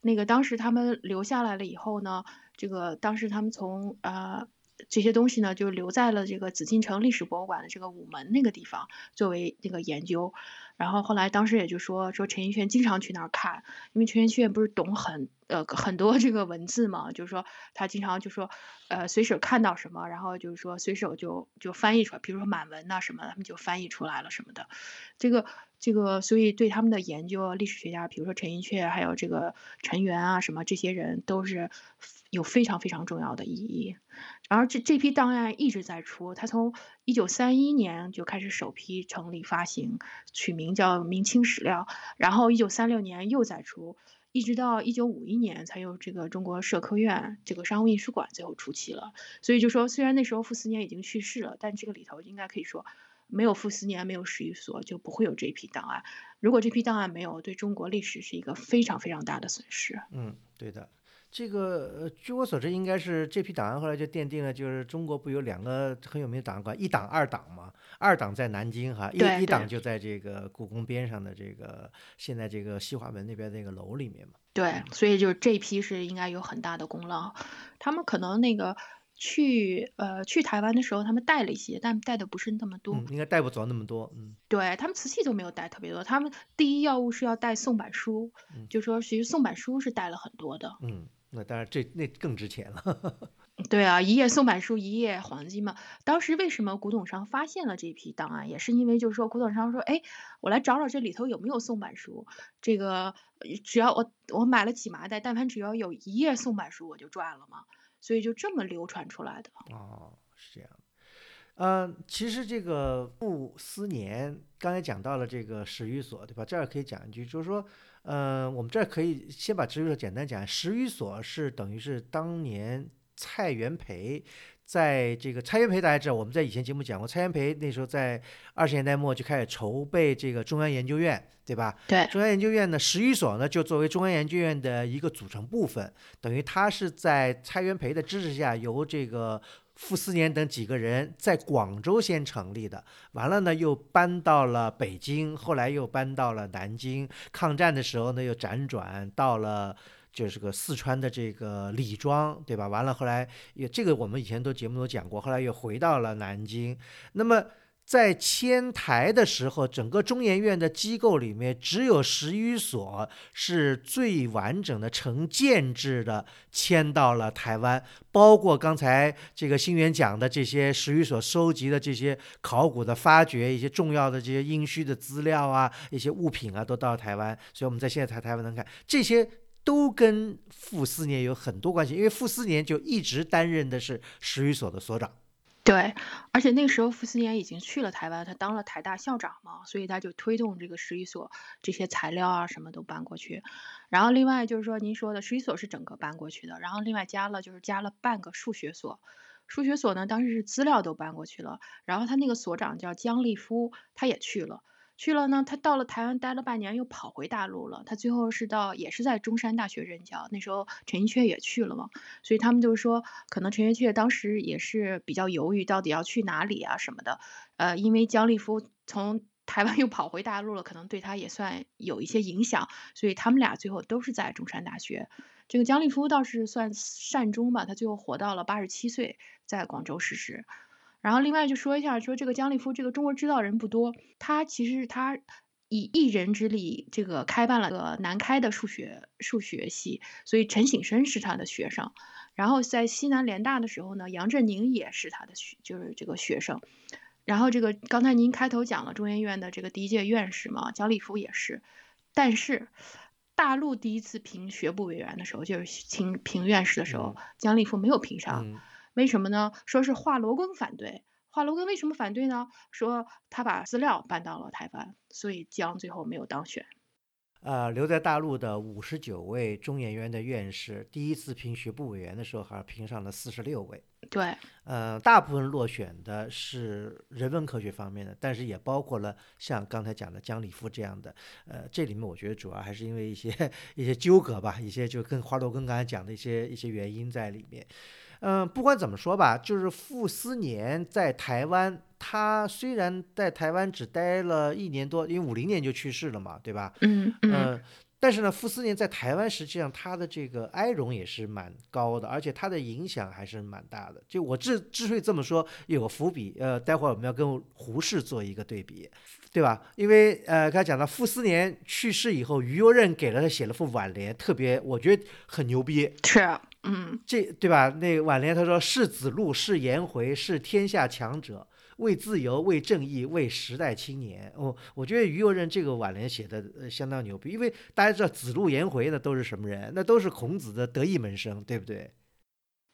那个当时他们留下来了以后呢，这个当时他们从呃。这些东西呢，就留在了这个紫禁城历史博物馆的这个午门那个地方，作为那个研究。然后后来当时也就说说陈寅恪经常去那儿看，因为陈寅恪不是懂很呃很多这个文字嘛，就是说他经常就说呃随手看到什么，然后就是说随手就就翻译出来，比如说满文呐什么，他们就翻译出来了什么的。这个这个，所以对他们的研究，历史学家，比如说陈寅恪，还有这个陈元啊什么这些人，都是有非常非常重要的意义。然后这这批档案一直在出，他从一九三一年就开始首批成立发行，取名叫《明清史料》，然后一九三六年又再出，一直到一九五一年才有这个中国社科院这个商务印书馆最后出齐了。所以就说，虽然那时候傅斯年已经去世了，但这个里头应该可以说，没有傅斯年，没有史语所，就不会有这批档案。如果这批档案没有，对中国历史是一个非常非常大的损失。嗯，对的。这个呃，据我所知，应该是这批档案后来就奠定了，就是中国不有两个很有名的档案馆，一档、二档嘛。二档在南京哈，一一档就在这个故宫边上的这个现在这个西华门那边那个楼里面嘛。对，所以就这批是应该有很大的功劳。他们可能那个去呃去台湾的时候，他们带了一些，但带的不是那么多。应该带不走那么多。嗯，对他们瓷器都没有带特别多，他们第一要务是要带宋版书，就说其实宋版书是带了很多的。嗯。那当然，这那更值钱了。对啊，一页宋版书，一页黄金嘛。当时为什么古董商发现了这批档案，也是因为就是说，古董商说，哎，我来找找这里头有没有宋版书。这个只要我我买了几麻袋，但凡只要有一页宋版书，我就赚了嘛。所以就这么流传出来的。哦，是这样。嗯，其实这个傅斯年刚才讲到了这个史语所，对吧？这儿可以讲一句，就是说。嗯，我们这儿可以先把史语所简单讲。十余所是等于是当年蔡元培在这个蔡元培大家知道，我们在以前节目讲过，蔡元培那时候在二十年代末就开始筹备这个中央研究院，对吧？对。中央研究院呢，十余所呢就作为中央研究院的一个组成部分，等于它是在蔡元培的支持下由这个。傅斯年等几个人在广州先成立的，完了呢又搬到了北京，后来又搬到了南京。抗战的时候呢又辗转到了就是个四川的这个李庄，对吧？完了后来也这个我们以前都节目都讲过，后来又回到了南京。那么。在迁台的时候，整个中研院的机构里面，只有史语所是最完整的成建制的迁到了台湾，包括刚才这个新源讲的这些史语所收集的这些考古的发掘，一些重要的这些殷墟的资料啊，一些物品啊，都到了台湾。所以我们在现在台台湾能看，这些都跟傅斯年有很多关系，因为傅斯年就一直担任的是史语所的所长。对，而且那个时候傅斯年已经去了台湾，他当了台大校长嘛，所以他就推动这个十一所这些材料啊什么都搬过去。然后另外就是说您说的十一所是整个搬过去的，然后另外加了就是加了半个数学所，数学所呢当时是资料都搬过去了，然后他那个所长叫姜立夫，他也去了。去了呢，他到了台湾待了半年，又跑回大陆了。他最后是到也是在中山大学任教，那时候陈寅恪也去了嘛，所以他们就说，可能陈寅恪当时也是比较犹豫，到底要去哪里啊什么的。呃，因为姜立夫从台湾 又跑回大陆了，可能对他也算有一些影响，所以他们俩最后都是在中山大学。这个姜立夫倒是算善终吧，他最后活到了八十七岁，在广州逝世。然后另外就说一下，说这个姜立夫这个中国知道人不多，他其实他以一人之力，这个开办了个南开的数学数学系，所以陈省身是他的学生。然后在西南联大的时候呢，杨振宁也是他的学，就是这个学生。然后这个刚才您开头讲了中研院的这个第一届院士嘛，姜立夫也是。但是大陆第一次评学部委员的时候，就是评评院士的时候，姜立夫没有评上，为什么呢？说是华罗庚反对。华罗庚为什么反对呢？说他把资料搬到了台湾，所以江最后没有当选。呃，留在大陆的五十九位中研院的院士，第一次评学部委员的时候，还评上了四十六位。对，呃，大部分落选的是人文科学方面的，但是也包括了像刚才讲的江里夫这样的。呃，这里面我觉得主要还是因为一些 一些纠葛吧，一些就跟华罗庚刚才讲的一些一些原因在里面。嗯，不管怎么说吧，就是傅斯年在台湾，他虽然在台湾只待了一年多，因为五零年就去世了嘛，对吧？嗯嗯。但是呢，傅斯年在台湾实际上他的这个哀荣也是蛮高的，而且他的影响还是蛮大的。就我之之所以这么说，有个伏笔，呃，待会儿我们要跟胡适做一个对比，对吧？因为呃，刚才讲到傅斯年去世以后，于右任给了他写了副挽联，特别我觉得很牛逼。是。嗯，这对吧？那挽联他说：“是子路，是颜回，是天下强者，为自由，为正义，为时代青年。”哦，我觉得于右任这个挽联写的呃相当牛逼，因为大家知道子路、颜回那都是什么人？那都是孔子的得意门生，对不对？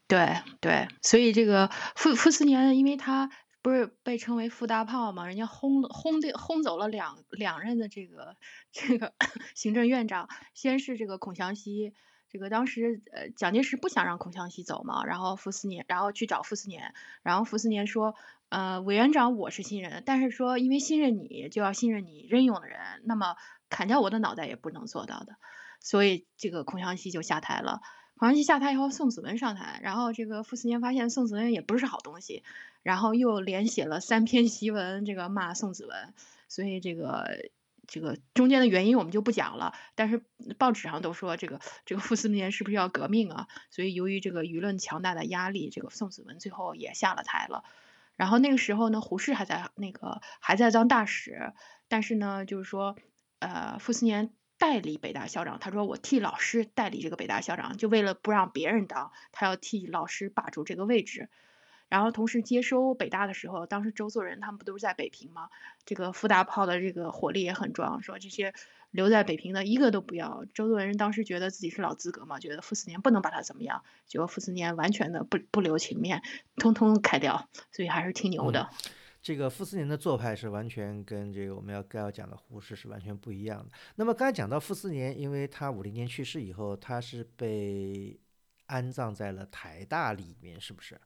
对对，所以这个傅傅斯年，因为他不是被称为傅大炮嘛，人家轰轰的轰走了两两任的这个这个 行政院长，先是这个孔祥熙。这个当时，呃，蒋介石不想让孔祥熙走嘛，然后傅斯年，然后去找傅斯年，然后傅斯年说，呃，委员长我是信任，但是说因为信任你，就要信任你任用的人，那么砍掉我的脑袋也不能做到的，所以这个孔祥熙就下台了。孔祥熙下台以后，宋子文上台，然后这个傅斯年发现宋子文也不是好东西，然后又连写了三篇檄文，这个骂宋子文，所以这个。这个中间的原因我们就不讲了，但是报纸上都说这个这个傅斯年是不是要革命啊？所以由于这个舆论强大的压力，这个宋子文最后也下了台了。然后那个时候呢，胡适还在那个还在当大使，但是呢，就是说，呃，傅斯年代理北大校长，他说我替老师代理这个北大校长，就为了不让别人当，他要替老师把住这个位置。然后同时接收北大的时候，当时周作人他们不都是在北平吗？这个傅大炮的这个火力也很壮，说这些留在北平的一个都不要。周作人当时觉得自己是老资格嘛，觉得傅斯年不能把他怎么样，结果傅斯年完全的不不留情面，通通开掉，所以还是挺牛的。这个傅斯年的做派是完全跟这个我们要该要讲的胡适是完全不一样的。那么刚才讲到傅斯年，因为他五零年去世以后，他是被安葬在了台大里面，是不是？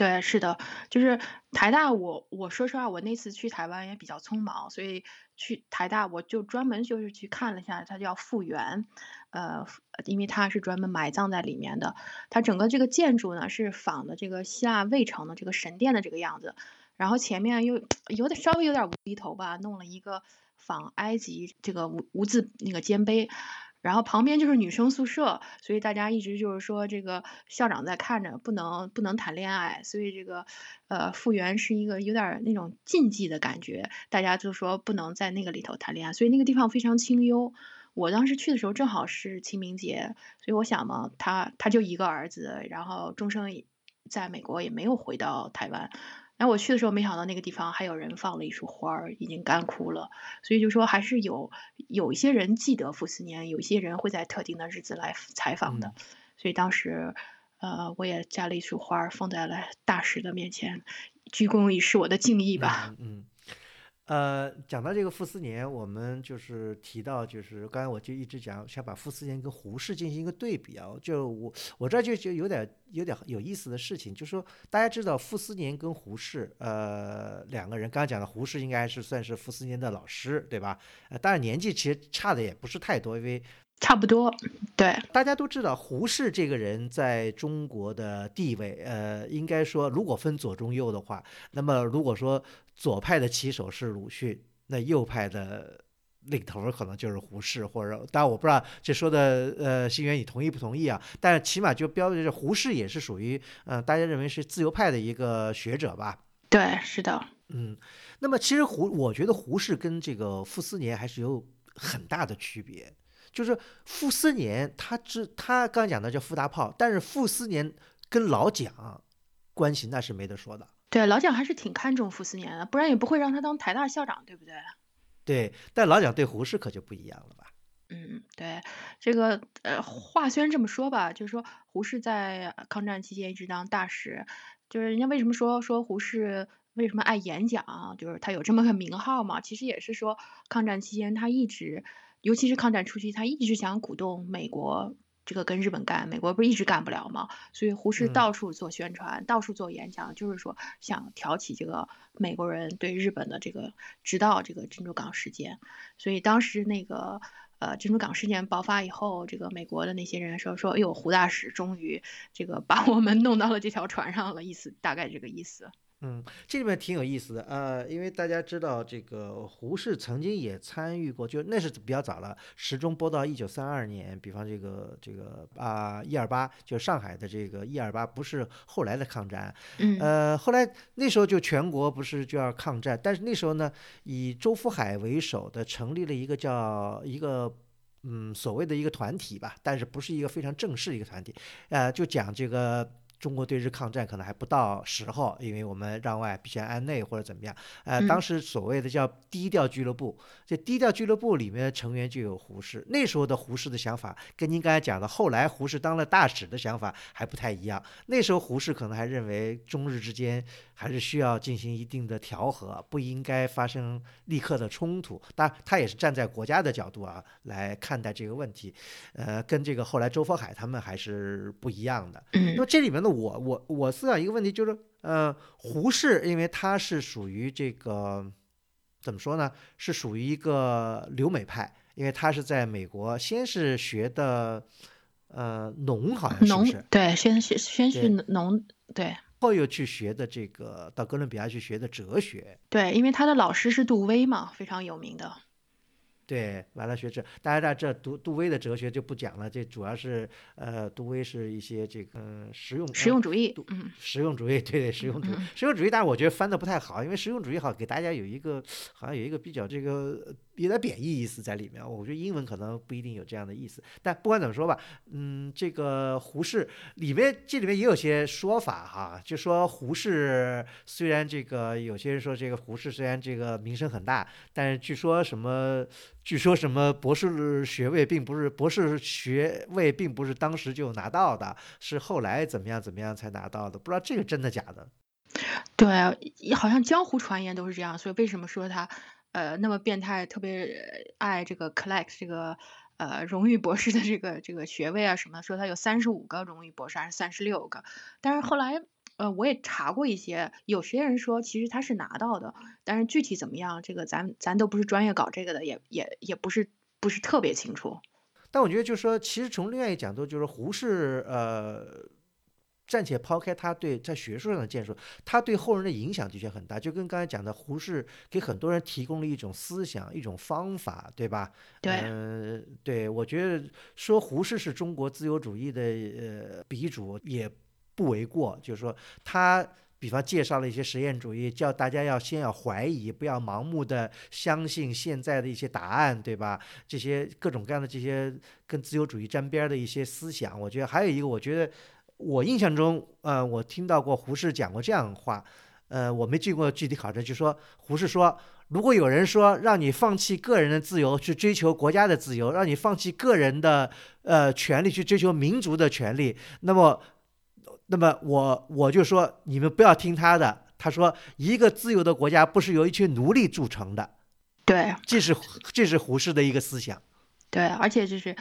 对，是的，就是台大。我我说实话，我那次去台湾也比较匆忙，所以去台大我就专门就是去看了一下，它叫复原，呃，因为它是专门埋葬在里面的。它整个这个建筑呢是仿的这个希腊卫城的这个神殿的这个样子，然后前面又有点稍微有点无厘头吧，弄了一个仿埃及这个无无字那个尖碑。然后旁边就是女生宿舍，所以大家一直就是说这个校长在看着，不能不能谈恋爱，所以这个呃复原是一个有点那种禁忌的感觉，大家就说不能在那个里头谈恋爱，所以那个地方非常清幽。我当时去的时候正好是清明节，所以我想嘛，他他就一个儿子，然后终生在美国也没有回到台湾。然后我去的时候，没想到那个地方还有人放了一束花儿，已经干枯了。所以就说还是有有一些人记得傅斯年，有一些人会在特定的日子来采访的。所以当时，呃，我也摘了一束花儿放在了大使的面前，鞠躬以示我的敬意吧。嗯。呃，讲到这个傅斯年，我们就是提到，就是刚才我就一直讲，想把傅斯年跟胡适进行一个对比啊。就我我这就就有点有点有意思的事情，就是说大家知道傅斯年跟胡适，呃，两个人，刚刚讲的胡适应该是算是傅斯年的老师，对吧？呃，当然年纪其实差的也不是太多，因为。差不多，对，大家都知道胡适这个人在中国的地位，呃，应该说如果分左中右的话，那么如果说左派的旗手是鲁迅，那右派的领头可能就是胡适，或者当然我不知道这说的，呃，新源你同意不同意啊？但是起码就标的是胡适也是属于，嗯，大家认为是自由派的一个学者吧？对，是的。嗯，那么其实胡，我觉得胡适跟这个傅斯年还是有很大的区别。就是傅斯年，他知他刚讲的叫傅大炮，但是傅斯年跟老蒋关系那是没得说的。对，老蒋还是挺看重傅斯年的，不然也不会让他当台大校长，对不对？对，但老蒋对胡适可就不一样了吧？嗯，对，这个呃，话虽然这么说吧，就是说胡适在抗战期间一直当大使，就是人家为什么说说胡适为什么爱演讲，就是他有这么个名号嘛？其实也是说抗战期间他一直。尤其是抗战初期，他一直想鼓动美国这个跟日本干，美国不是一直干不了吗？所以胡适到处做宣传，到处做演讲，就是说想挑起这个美国人对日本的这个，直到这个珍珠港事件。所以当时那个呃珍珠港事件爆发以后，这个美国的那些人说说，哎呦，胡大使终于这个把我们弄到了这条船上了，意思大概这个意思。嗯，这里面挺有意思的呃，因为大家知道这个胡适曾经也参与过，就那是比较早了，时钟播到一九三二年，比方这个这个啊一二八，就上海的这个一二八，不是后来的抗战，呃，后来那时候就全国不是就要抗战，但是那时候呢，以周福海为首的成立了一个叫一个嗯所谓的一个团体吧，但是不是一个非常正式的一个团体，呃，就讲这个。中国对日抗战可能还不到时候，因为我们让外必须安内或者怎么样。呃，当时所谓的叫低调俱乐部，这低调俱乐部里面的成员就有胡适。那时候的胡适的想法跟您刚才讲的后来胡适当了大使的想法还不太一样。那时候胡适可能还认为中日之间还是需要进行一定的调和，不应该发生立刻的冲突。当然，他也是站在国家的角度啊来看待这个问题。呃，跟这个后来周佛海他们还是不一样的。那么这里面的。我我我思考一个问题，就是呃，胡适，因为他是属于这个怎么说呢？是属于一个留美派，因为他是在美国先是学的呃农，好像是不是？对，先是先是农，对，后又去学的这个到哥伦比亚去学的哲学。对，因为他的老师是杜威嘛，非常有名的。对，完了学这，大家知道这杜杜威的哲学就不讲了，这主要是呃，杜威是一些这个实用实用主义，嗯，实用主义，对对，实用主义，实用主义，但是我觉得翻的不太好，因为实用主义好给大家有一个好像有一个比较这个。有点贬义意思在里面，我觉得英文可能不一定有这样的意思。但不管怎么说吧，嗯，这个胡适里面这里面也有些说法哈，就说胡适虽然这个有些人说这个胡适虽然这个名声很大，但是据说什么，据说什么博士学位并不是博士学位并不是当时就拿到的，是后来怎么样怎么样才拿到的，不知道这个真的假的。对，好像江湖传言都是这样，所以为什么说他？呃，那么变态，特别爱这个 collect 这个呃荣誉博士的这个这个学位啊什么，说他有三十五个荣誉博士还是三十六个，但是后来呃我也查过一些，有些人说其实他是拿到的，但是具体怎么样，这个咱咱都不是专业搞这个的，也也也不是不是特别清楚。但我觉得就是说，其实从另外一个角度，就是胡适呃。暂且抛开他对在学术上的建树，他对后人的影响的确很大。就跟刚才讲的，胡适给很多人提供了一种思想、一种方法，对吧？对，嗯，对，我觉得说胡适是中国自由主义的呃鼻祖也不为过。就是说，他比方介绍了一些实验主义，叫大家要先要怀疑，不要盲目的相信现在的一些答案，对吧？这些各种各样的这些跟自由主义沾边的一些思想，我觉得还有一个，我觉得。我印象中，呃，我听到过胡适讲过这样的话，呃，我没经过具体考证，就说胡适说，如果有人说让你放弃个人的自由去追求国家的自由，让你放弃个人的呃权利去追求民族的权利，那么，那么我我就说你们不要听他的。他说，一个自由的国家不是由一群奴隶组成的。对，这是这是胡适的一个思想。对，而且就是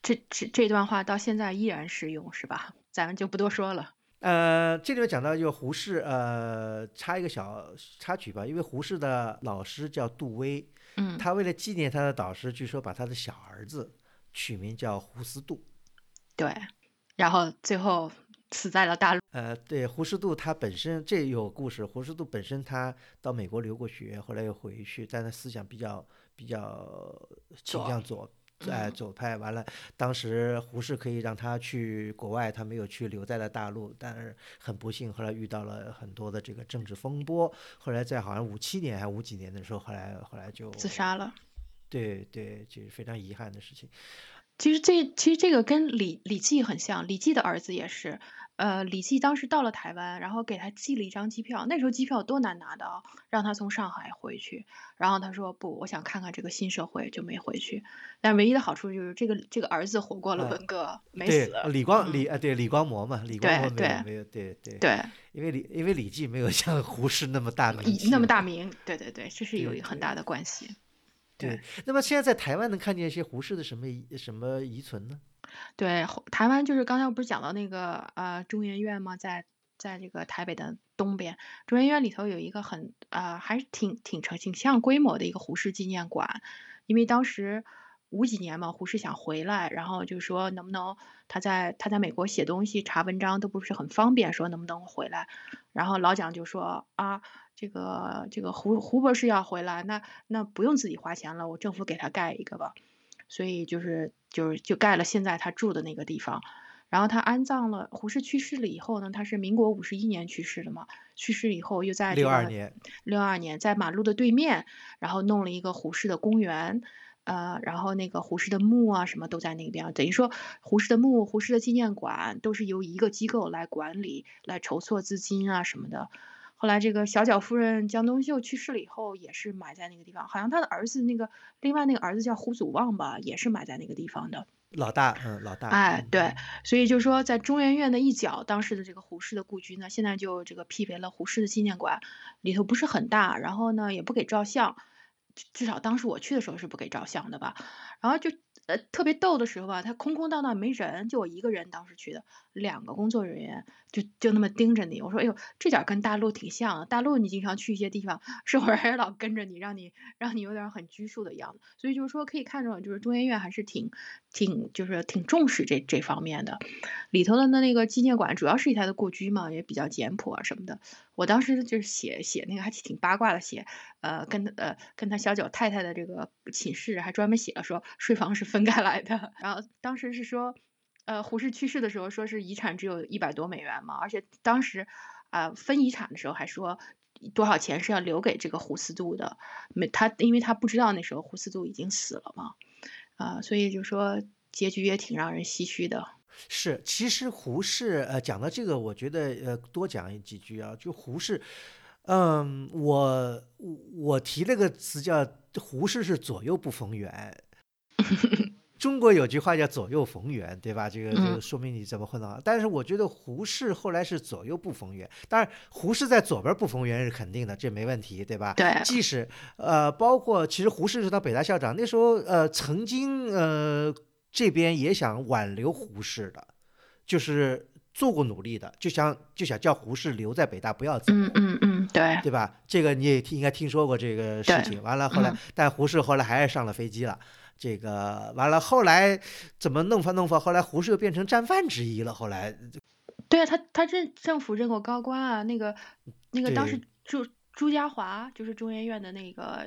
这这这段话到现在依然适用，是吧？咱们就不多说了。呃，这里面讲到就胡适，呃，插一个小插曲吧。因为胡适的老师叫杜威，嗯，他为了纪念他的导师，据说把他的小儿子取名叫胡思杜。对，然后最后死在了大陆。呃，对，胡适杜他本身这有故事。胡适杜本身他到美国留过学，后来又回去，但他思想比较比较倾向左。哎左派。完了，当时胡适可以让他去国外，他没有去，留在了大陆。但是很不幸，后来遇到了很多的这个政治风波。后来在好像五七年还五几年的时候，后来后来就自杀了。对对，就是非常遗憾的事情。其实这其实这个跟李李济很像，李济的儿子也是。呃，李济当时到了台湾，然后给他寄了一张机票，那时候机票多难拿的啊，让他从上海回去。然后他说不，我想看看这个新社会，就没回去。但唯一的好处就是这个这个儿子活过了文革，没死。李光李啊，对李光模嘛，李光模没有没有对对对，因为李因为李济没有像胡适那么大名，那么大名，对对对，这是有一个很大的关系。对，那么现在在台湾能看见一些胡适的什么什么遗存呢？对，台湾就是刚才我不是讲到那个呃中研院吗？在在这个台北的东边，中研院里头有一个很呃还是挺挺成挺像规模的一个胡适纪念馆，因为当时五几年嘛，胡适想回来，然后就说能不能他在他在美国写东西查文章都不是很方便，说能不能回来，然后老蒋就说啊这个这个胡胡博士要回来，那那不用自己花钱了，我政府给他盖一个吧。所以就是就是就盖了现在他住的那个地方，然后他安葬了胡适去世了以后呢，他是民国五十一年去世的嘛，去世以后又在六二年六二年在马路的对面，然后弄了一个胡适的公园，呃，然后那个胡适的墓啊什么都在那边，等于说胡适的墓、胡适的纪念馆都是由一个机构来管理、来筹措资金啊什么的。后来这个小脚夫人江冬秀去世了以后，也是埋在那个地方。好像他的儿子那个另外那个儿子叫胡祖望吧，也是埋在那个地方的。老大，嗯，老大。哎，对，所以就说，在中研院的一角，当时的这个胡适的故居呢，现在就这个辟为了胡适的纪念馆，里头不是很大，然后呢也不给照相，至少当时我去的时候是不给照相的吧。然后就呃特别逗的时候吧，他空空荡荡没人，就我一个人当时去的，两个工作人员。就就那么盯着你，我说哎呦，这点跟大陆挺像。大陆你经常去一些地方，是会老跟着你，让你让你有点很拘束的样子。所以就是说可以看出来，就是中研院还是挺挺就是挺重视这这方面的。里头的那那个纪念馆主要是以他的故居嘛，也比较简朴啊什么的。我当时就是写写那个还挺八卦的，写呃跟呃跟他小九太太的这个寝室还专门写了说睡房是分开来的。然后当时是说。呃，胡适去世的时候，说是遗产只有一百多美元嘛，而且当时，啊，分遗产的时候还说多少钱是要留给这个胡思杜的，没他，因为他不知道那时候胡思杜已经死了嘛，啊，所以就说结局也挺让人唏嘘的。是，其实胡适，呃，讲到这个，我觉得，呃，多讲几句啊，就胡适，嗯，我我提了个词叫胡适是左右不逢源。中国有句话叫“左右逢源”，对吧？这个这个说明你怎么混的好。但是我觉得胡适后来是左右不逢源，当然胡适在左边不逢源是肯定的，这没问题，对吧？对。即使呃，包括其实胡适是当北大校长那时候，呃，曾经呃这边也想挽留胡适的，就是做过努力的，就想就想叫胡适留在北大不要走。嗯嗯嗯，对。对吧？这个你也听应该听说过这个事情。完了后来，但胡适后来还是上了飞机了。这个完了，后来怎么弄法弄法？后来胡适又变成战犯之一了。后来，对啊，他他任政府任过高官啊。那个那个当时朱朱家骅就是中研院的那个，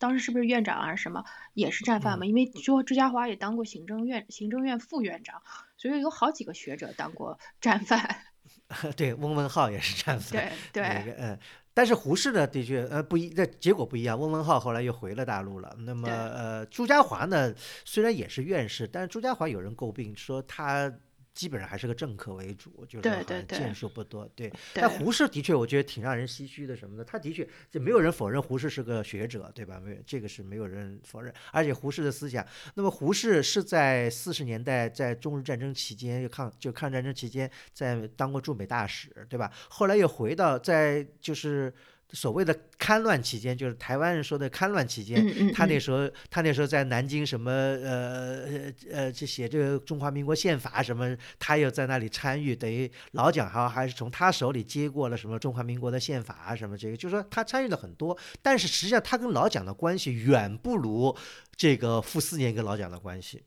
当时是不是院长啊？什么也是战犯嘛？因为朱朱家骅也当过行政院行政院副院长，所以有好几个学者当过战犯。对，翁文浩也是战犯。对对，嗯。但是胡适呢，的确，呃，不一，这结果不一样。翁文浩后来又回了大陆了。那么，呃，朱家骅呢，虽然也是院士，但是朱家骅有人诟病说他。基本上还是个政客为主，就是建树不多。对，但胡适的确，我觉得挺让人唏嘘的。什么的，他的确就没有人否认胡适是个学者，对吧？没有这个是没有人否认。而且胡适的思想，那么胡适是在四十年代在中日战争期间，抗就抗日战争期间在当过驻美大使，对吧？后来又回到在就是。所谓的戡乱期间，就是台湾人说的戡乱期间，他那时候他那时候在南京什么呃呃呃就写这个中华民国宪法什么，他又在那里参与，等于老蒋还还是从他手里接过了什么中华民国的宪法啊什么这个，就是说他参与了很多，但是实际上他跟老蒋的关系远不如这个傅斯年跟老蒋的关系。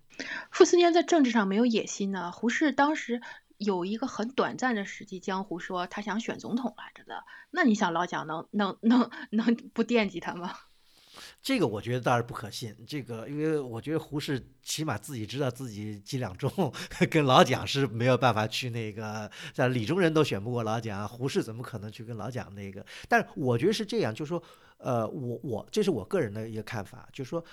傅斯年在政治上没有野心呢，胡适当时。有一个很短暂的时机，江湖说他想选总统来着的。那你想老蒋能能能能不惦记他吗？这个我觉得倒是不可信。这个，因为我觉得胡适起码自己知道自己几两重，跟老蒋是没有办法去那个，在李宗仁都选不过老蒋，胡适怎么可能去跟老蒋那个？但是我觉得是这样，就是说，呃，我我这是我个人的一个看法，就是说，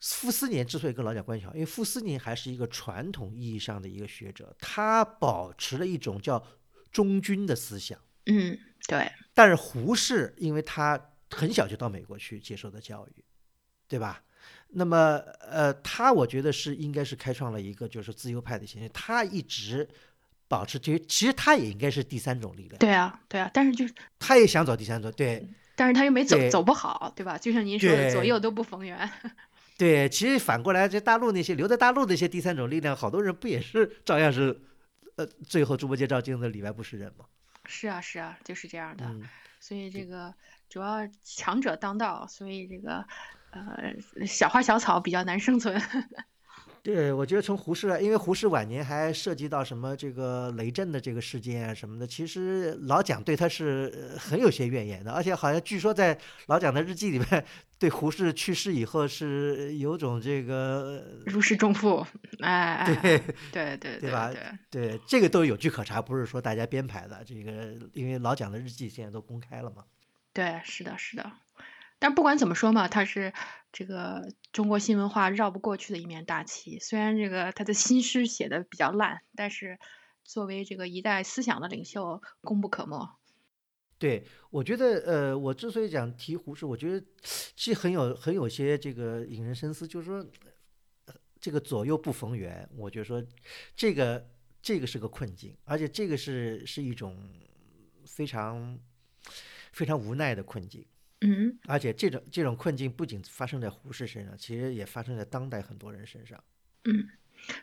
傅斯年之所以跟老蒋关系好，因为傅斯年还是一个传统意义上的一个学者，他保持了一种叫忠君的思想。嗯，对。但是胡适，因为他很小就到美国去接受的教育，对吧？那么，呃，他我觉得是应该是开创了一个就是自由派的形象。他一直保持，其实其实他也应该是第三种力量。对啊，对啊，但是就是他也想走第三种，对。但是他又没走，走不好，对吧？就像您说的，左右都不逢源。对，其实反过来，这大陆那些留在大陆那些第三种力量，好多人不也是照样是，呃，最后猪八戒照镜子里外不是人吗？是啊，是啊，就是这样的。所以这个主要强者当道，所以这个呃小花小草比较难生存。对，我觉得从胡适，因为胡适晚年还涉及到什么这个雷震的这个事件啊什么的，其实老蒋对他是很有些怨言的，而且好像据说在老蒋的日记里面，对胡适去世以后是有种这个如释重负，哎，对对对 对吧？对对，这个都有据可查，不是说大家编排的。这个因为老蒋的日记现在都公开了嘛。对，是的，是的。但不管怎么说嘛，他是这个中国新文化绕不过去的一面大旗。虽然这个他的新诗写的比较烂，但是作为这个一代思想的领袖，功不可没。对，我觉得，呃，我之所以讲提胡适，我觉得 其实很有很有些这个引人深思，就是说这个左右不逢源，我觉得说这个这个是个困境，而且这个是是一种非常非常无奈的困境。嗯，而且这种这种困境不仅发生在胡适身上，其实也发生在当代很多人身上。嗯，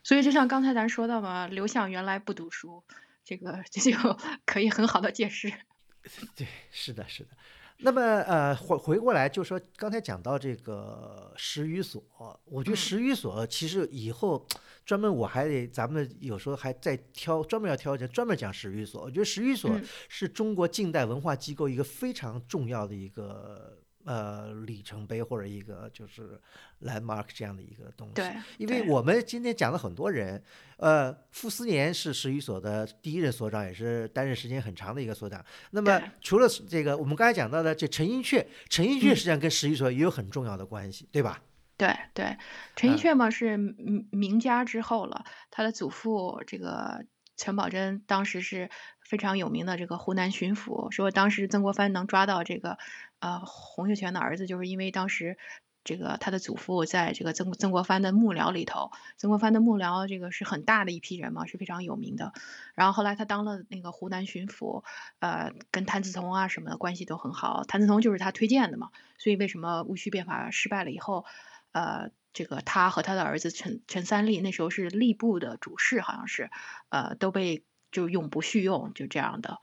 所以就像刚才咱说到嘛，刘向原来不读书，这个这就 可以很好的解释。对，是的，是的。那么呃，回回过来就说刚才讲到这个十余所，我觉得十余所其实以后专门我还得咱们有时候还在挑专门要挑讲专门讲十余所。我觉得十余所是中国近代文化机构一个非常重要的一个。呃，里程碑或者一个就是 landmark 这样的一个东西。对，因为我们今天讲了很多人，呃，傅斯年是史语所的第一任所长，也是担任时间很长的一个所长。那么除了这个，我们刚才讲到的这陈寅恪，陈寅恪实际上跟史语所也有很重要的关系，对吧？对对，陈寅恪嘛是名家之后了，他的祖父这个陈宝箴当时是非常有名的这个湖南巡抚，说当时曾国藩能抓到这个。呃，洪秀全的儿子就是因为当时这个他的祖父在这个曾曾国藩的幕僚里头，曾国藩的幕僚这个是很大的一批人嘛，是非常有名的。然后后来他当了那个湖南巡抚，呃，跟谭嗣同啊什么的关系都很好。谭嗣同就是他推荐的嘛，所以为什么戊戌变法失败了以后，呃，这个他和他的儿子陈陈三立那时候是吏部的主事，好像是，呃，都被就永不叙用，就这样的。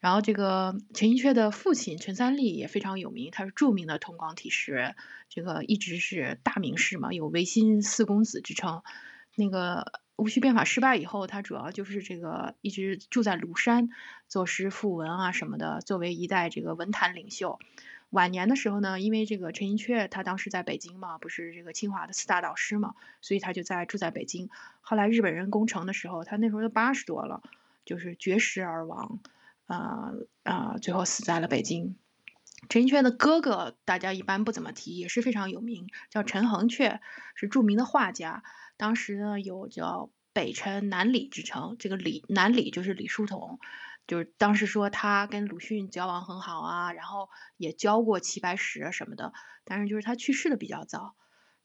然后这个陈寅恪的父亲陈三立也非常有名，他是著名的通光体诗人，这个一直是大名士嘛，有维新四公子之称。那个戊戌变法失败以后，他主要就是这个一直住在庐山，作诗赋文啊什么的，作为一代这个文坛领袖。晚年的时候呢，因为这个陈寅恪他当时在北京嘛，不是这个清华的四大导师嘛，所以他就在住在北京。后来日本人攻城的时候，他那时候都八十多了，就是绝食而亡。啊啊！最后死在了北京。陈寅恪的哥哥大家一般不怎么提，也是非常有名，叫陈恒恪，是著名的画家。当时呢有叫北陈南李之称，这个李南李就是李叔同，就是当时说他跟鲁迅交往很好啊，然后也教过齐白石什么的，但是就是他去世的比较早。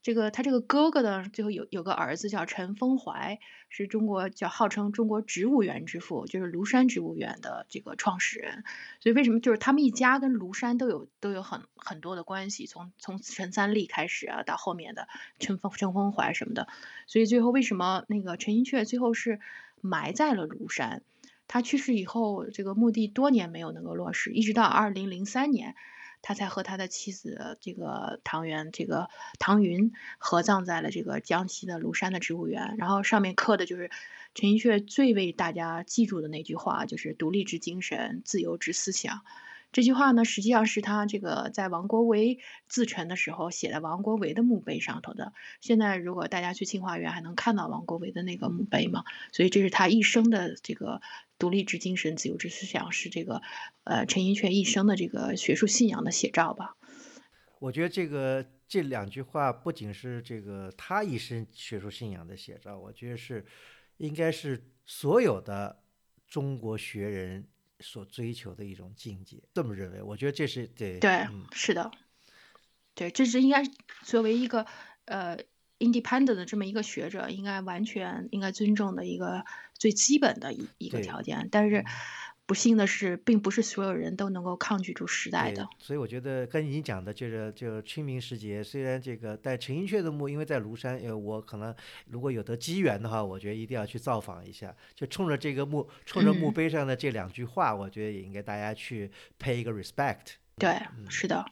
这个他这个哥哥呢，最后有有个儿子叫陈风怀，是中国叫号称中国植物园之父，就是庐山植物园的这个创始人。所以为什么就是他们一家跟庐山都有都有很很多的关系，从从陈三立开始啊，到后面的陈风陈风怀什么的。所以最后为什么那个陈寅恪最后是埋在了庐山？他去世以后，这个墓地多年没有能够落实，一直到二零零三年。他才和他的妻子这个唐元这个唐云合葬在了这个江西的庐山的植物园，然后上面刻的就是陈寅恪最为大家记住的那句话，就是独立之精神，自由之思想。这句话呢，实际上是他这个在王国维自沉的时候写在王国维的墓碑上头的。现在如果大家去清华园，还能看到王国维的那个墓碑嘛？所以这是他一生的这个独立之精神、自由之思想，是这个呃陈寅恪一生的这个学术信仰的写照吧。我觉得这个这两句话不仅是这个他一生学术信仰的写照，我觉得是应该是所有的中国学人所追求的一种境界。这么认为，我觉得这是对对，是的，对，这是应该作为一个呃 independent 的这么一个学者，应该完全应该尊重的一个最基本的一一个条件，但是。不幸的是，并不是所有人都能够抗拒住时代的。所以我觉得跟您讲的就是，就清明时节，虽然这个，但陈寅恪的墓，因为在庐山，呃，我可能如果有得机缘的话，我觉得一定要去造访一下。就冲着这个墓，冲着墓碑上的这两句话，我觉得也应该大家去 pay 一个 respect。对，是的。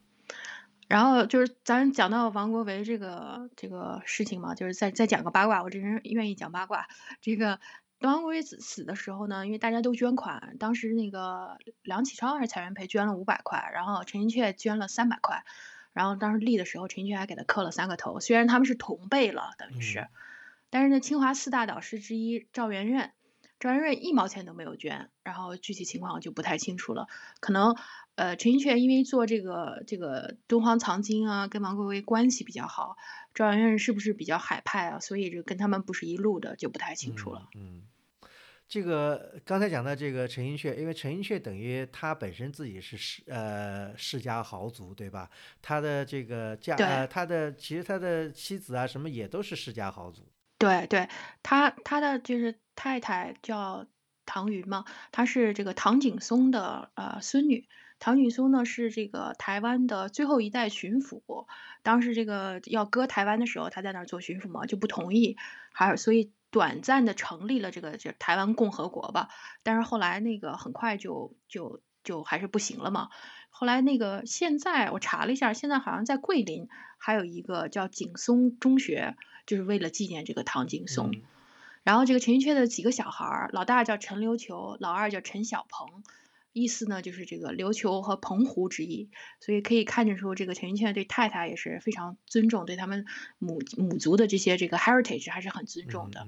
然后就是咱讲到王国维这个这个事情嘛，就是再再讲个八卦，我这人愿意讲八卦，这个。王国维死死的时候呢，因为大家都捐款，当时那个梁启超还是蔡元培捐了五百块，然后陈寅恪捐了三百块，然后当时立的时候，陈寅恪还给他磕了三个头。虽然他们是同辈了，等于是，但是呢，清华四大导师之一赵元任，赵元任一毛钱都没有捐，然后具体情况就不太清楚了。可能呃，陈寅恪因为做这个这个敦煌藏经啊，跟王国维关系比较好，赵元任是不是比较海派啊？所以就跟他们不是一路的，就不太清楚了。嗯。这个刚才讲到这个陈寅恪，因为陈寅恪等于他本身自己是世呃世家豪族，对吧？他的这个家呃他的其实他的妻子啊什么也都是世家豪族。对对，他他的就是太太叫唐云嘛，她是这个唐景崧的呃孙女。唐景崧呢是这个台湾的最后一代巡抚，当时这个要割台湾的时候，他在那儿做巡抚嘛，就不同意，还所以。短暂的成立了这个就台湾共和国吧，但是后来那个很快就就就还是不行了嘛。后来那个现在我查了一下，现在好像在桂林还有一个叫景松中学，就是为了纪念这个唐景松。然后这个陈寅恪的几个小孩儿，老大叫陈琉球，老二叫陈小鹏，意思呢就是这个琉球和澎湖之意，所以可以看得出这个陈寅恪对太太也是非常尊重，对他们母母族的这些这个 heritage 还是很尊重的。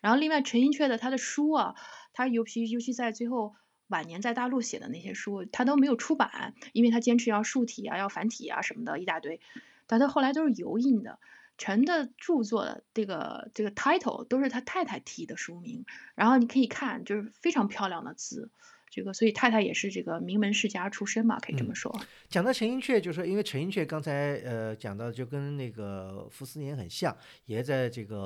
然后另外陈寅恪的他的书啊，他尤其尤其在最后晚年在大陆写的那些书，他都没有出版，因为他坚持要竖体啊，要繁体啊什么的一大堆，但他后来都是油印的。陈的著作的这个这个 title 都是他太太提的书名，然后你可以看就是非常漂亮的字。这个，所以太太也是这个名门世家出身嘛，可以这么说。讲到陈寅恪，就是说，因为陈寅恪刚才呃讲到，就跟那个傅斯年很像，也在这个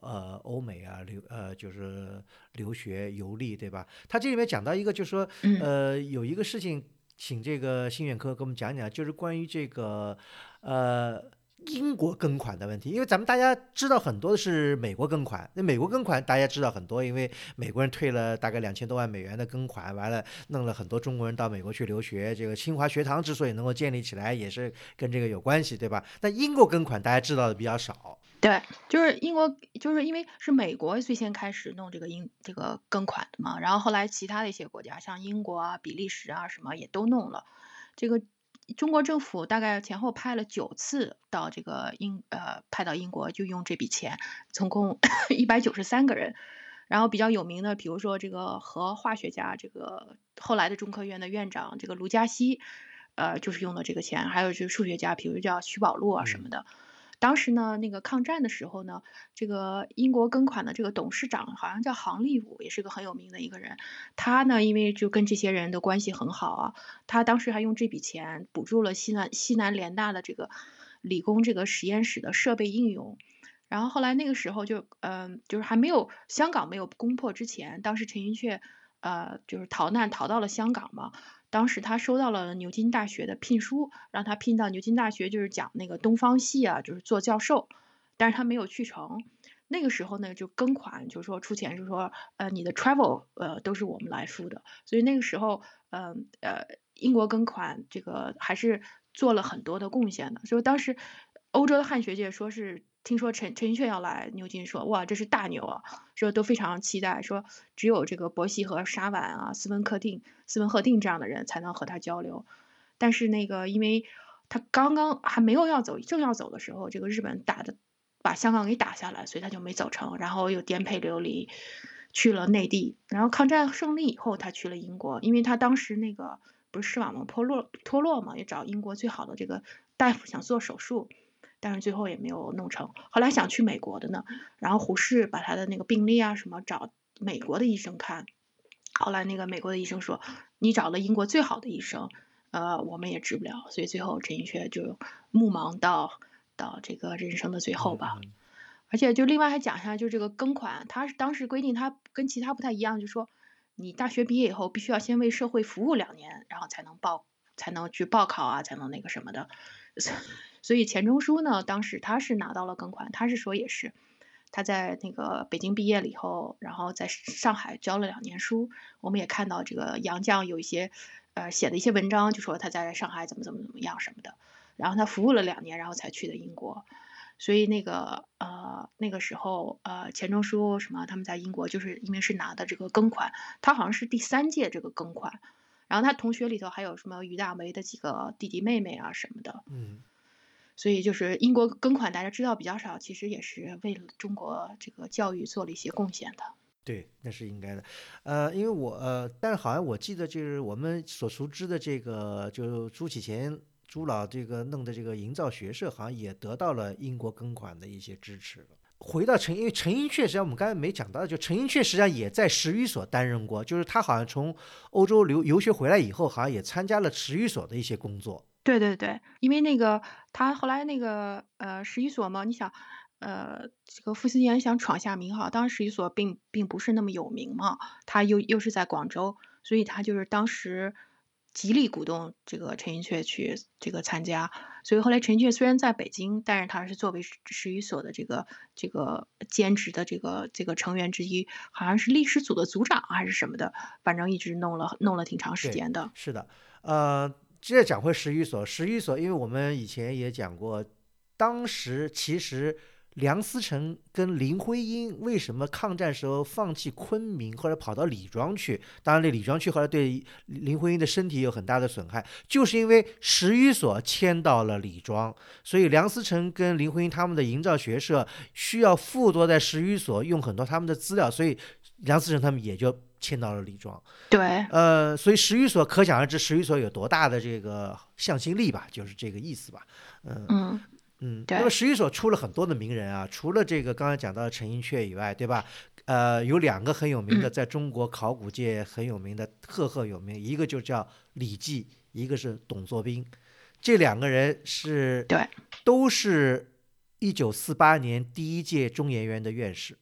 呃欧美啊留呃就是留学游历，对吧？他这里面讲到一个，就是说呃有一个事情，请这个新远科给我们讲讲，就是关于这个呃。英国庚款的问题，因为咱们大家知道很多的是美国庚款，那美国庚款大家知道很多，因为美国人退了大概两千多万美元的庚款，完了弄了很多中国人到美国去留学。这个清华学堂之所以能够建立起来，也是跟这个有关系，对吧？那英国庚款大家知道的比较少。对，就是英国，就是因为是美国最先开始弄这个英这个庚款的嘛，然后后来其他的一些国家，像英国啊、比利时啊什么也都弄了这个。中国政府大概前后派了九次到这个英呃派到英国，就用这笔钱，总共 一百九十三个人。然后比较有名的，比如说这个核化学家，这个后来的中科院的院长这个卢嘉锡，呃，就是用的这个钱。还有就是数学家，比如叫徐宝路啊什么的。当时呢，那个抗战的时候呢，这个英国庚款的这个董事长好像叫杭立武，也是个很有名的一个人。他呢，因为就跟这些人的关系很好啊，他当时还用这笔钱补助了西南西南联大的这个理工这个实验室的设备应用。然后后来那个时候就，嗯，就是还没有香港没有攻破之前，当时陈寅恪，呃，就是逃难逃到了香港嘛。当时他收到了牛津大学的聘书，让他聘到牛津大学，就是讲那个东方系啊，就是做教授。但是他没有去成。那个时候呢，就庚款，就是说出钱，就是说，呃，你的 travel，呃，都是我们来付的。所以那个时候，嗯呃，英国庚款这个还是做了很多的贡献的。所以当时欧洲的汉学界说是。听说陈陈寅恪要来牛津，说哇这是大牛啊，说都非常期待，说只有这个伯希和沙婉啊、斯文克定、斯文赫定这样的人才能和他交流。但是那个因为他刚刚还没有要走，正要走的时候，这个日本打的把香港给打下来，所以他就没走成，然后又颠沛流离去了内地。然后抗战胜利以后，他去了英国，因为他当时那个不是视网膜脱落脱落嘛，也找英国最好的这个大夫想做手术。但是最后也没有弄成，后来想去美国的呢，然后胡适把他的那个病历啊什么找美国的医生看，后来那个美国的医生说，你找了英国最好的医生，呃，我们也治不了，所以最后陈寅恪就目盲到到这个人生的最后吧。而且就另外还讲一下，就这个庚款，他是当时规定他跟其他不太一样，就说你大学毕业以后必须要先为社会服务两年，然后才能报才能去报考啊，才能那个什么的。所以钱钟书呢，当时他是拿到了庚款，他是说也是他在那个北京毕业了以后，然后在上海教了两年书。我们也看到这个杨绛有一些呃写的一些文章，就说他在上海怎么怎么怎么样什么的。然后他服务了两年，然后才去的英国。所以那个呃那个时候呃钱钟书什么他们在英国就是因为是拿的这个庚款，他好像是第三届这个庚款。然后他同学里头还有什么于大为的几个弟弟妹妹啊什么的，嗯，所以就是英国庚款大家知道比较少，其实也是为了中国这个教育做了一些贡献的。对，那是应该的。呃，因为我呃，但是好像我记得就是我们所熟知的这个，就朱启贤朱老这个弄的这个营造学社，好像也得到了英国庚款的一些支持。回到陈，因为陈寅恪实际上我们刚才没讲到，就陈寅恪实际上也在十余所担任过，就是他好像从欧洲留游学回来以后，好像也参加了十余所的一些工作。对对对，因为那个他后来那个呃十余所嘛，你想呃这个傅斯年想闯下名号，当时十余所并并不是那么有名嘛，他又又是在广州，所以他就是当时。极力鼓动这个陈寅恪去这个参加，所以后来陈寅恪虽然在北京，但是他是作为十余所的这个这个兼职的这个这个成员之一，好像是历史组的组长还是什么的，反正一直弄了弄了挺长时间的。是的，呃，接着讲回十余所，十余所，因为我们以前也讲过，当时其实。梁思成跟林徽因为什么抗战时候放弃昆明或者跑到李庄去？当然，这李庄去后来对林徽因的身体有很大的损害，就是因为十余所迁到了李庄，所以梁思成跟林徽因他们的营造学社需要附着在十余所用很多他们的资料，所以梁思成他们也就迁到了李庄。对，呃，所以十余所可想而知，十余所有多大的这个向心力吧，就是这个意思吧。嗯嗯。嗯，那么十一所出了很多的名人啊，除了这个刚才讲到的陈寅恪以外，对吧？呃，有两个很有名的，在中国考古界很有名的，赫赫有名，一个就叫李济，一个是董作宾，这两个人是，对，都是一九四八年第一届中研院的院士。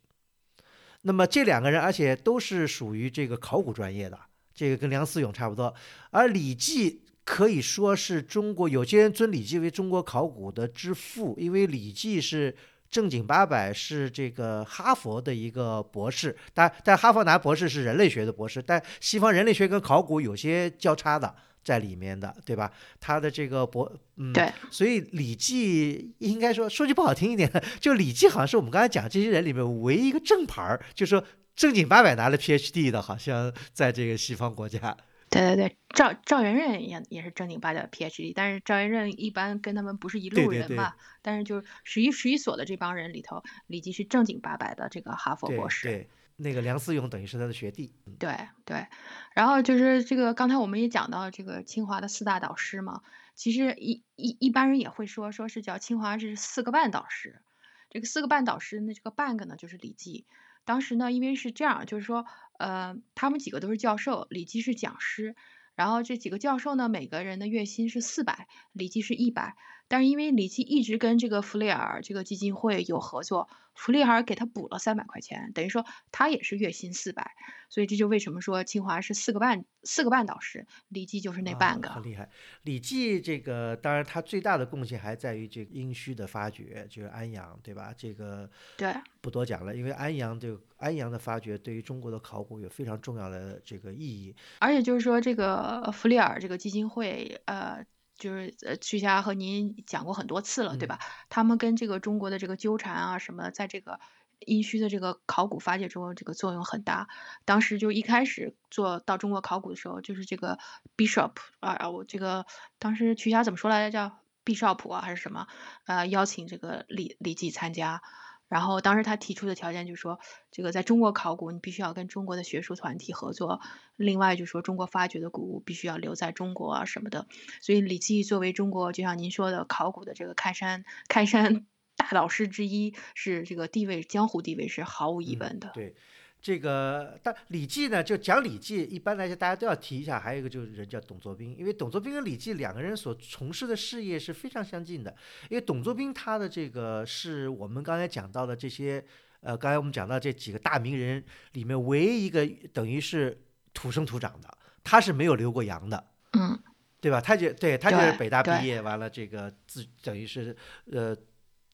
那么这两个人，而且都是属于这个考古专业的，这个跟梁思永差不多，而李济。可以说是中国有些人尊李济为中国考古的之父，因为李济是正经八百是这个哈佛的一个博士，但但哈佛拿博士是人类学的博士，但西方人类学跟考古有些交叉的在里面的，对吧？他的这个博，嗯，对，所以李济应该说说句不好听一点，就李济好像是我们刚才讲这些人里面唯一一个正牌儿，就说正经八百拿了 PhD 的，好像在这个西方国家。对对对，赵赵元任也也是正经八百的 PhD，但是赵元任一般跟他们不是一路人嘛。但是就是十一十一所的这帮人里头，李济是正经八百的这个哈佛博士。对，那个梁思永等于是他的学弟。对对，然后就是这个刚才我们也讲到这个清华的四大导师嘛，其实一一一般人也会说，说是叫清华是四个半导师。这个四个半导师，那这个半个呢就是李济。当时呢，因为是这样，就是说。呃，他们几个都是教授，李济是讲师，然后这几个教授呢，每个人的月薪是四百，李济是一百，但是因为李济一直跟这个弗里尔这个基金会有合作。弗里尔给他补了三百块钱，等于说他也是月薪四百，所以这就为什么说清华是四个半四个半导师，李济就是那半个。很厉害，李济这个当然他最大的贡献还在于这个殷墟的发掘，就是安阳，对吧？这个对不多讲了，因为安阳这个安阳的发掘对于中国的考古有非常重要的这个意义。而且就是说这个弗里尔这个基金会，呃。就是呃，曲霞和您讲过很多次了，对吧？他们跟这个中国的这个纠缠啊什么，在这个殷墟的这个考古发掘中这个作用很大。当时就一开始做到中国考古的时候，就是这个 Bishop 啊，我这个当时曲霞怎么说来着？叫 Bishop 啊，还是什么？呃，邀请这个李李济参加。然后当时他提出的条件就是说，这个在中国考古，你必须要跟中国的学术团体合作。另外就是说，中国发掘的古物必须要留在中国啊什么的。所以李济作为中国，就像您说的，考古的这个开山开山 大导师之一，是这个地位江湖地位是毫无疑问的。对。这个但《礼记》呢，就讲《礼记》，一般来讲大家都要提一下。还有一个就是人叫董作宾，因为董作宾跟礼记两个人所从事的事业是非常相近的。因为董作宾他的这个是我们刚才讲到的这些，呃，刚才我们讲到这几个大名人里面唯一一个等于是土生土长的，他是没有留过洋的，嗯，对吧？他就对他就是北大毕业完了，这个自等于是呃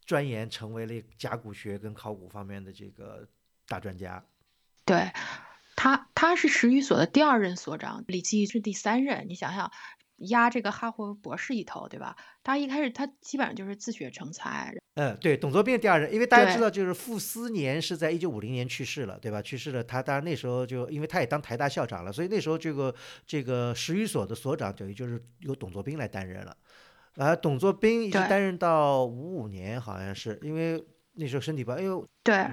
钻研成为了甲骨学跟考古方面的这个大专家。对，他他是史语所的第二任所长，李济是第三任。你想想，压这个哈佛博士一头，对吧？他一开始他基本上就是自学成才。嗯，对，董作宾第二任，因为大家知道，就是傅斯年是在一九五零年去世了，对吧？去世了，他当然那时候就因为他也当台大校长了，所以那时候这个这个史语所的所长等于就是由董作宾来担任了。啊，董作宾一直担任到五五年，好像是因为那时候身体不好，哎呦，对。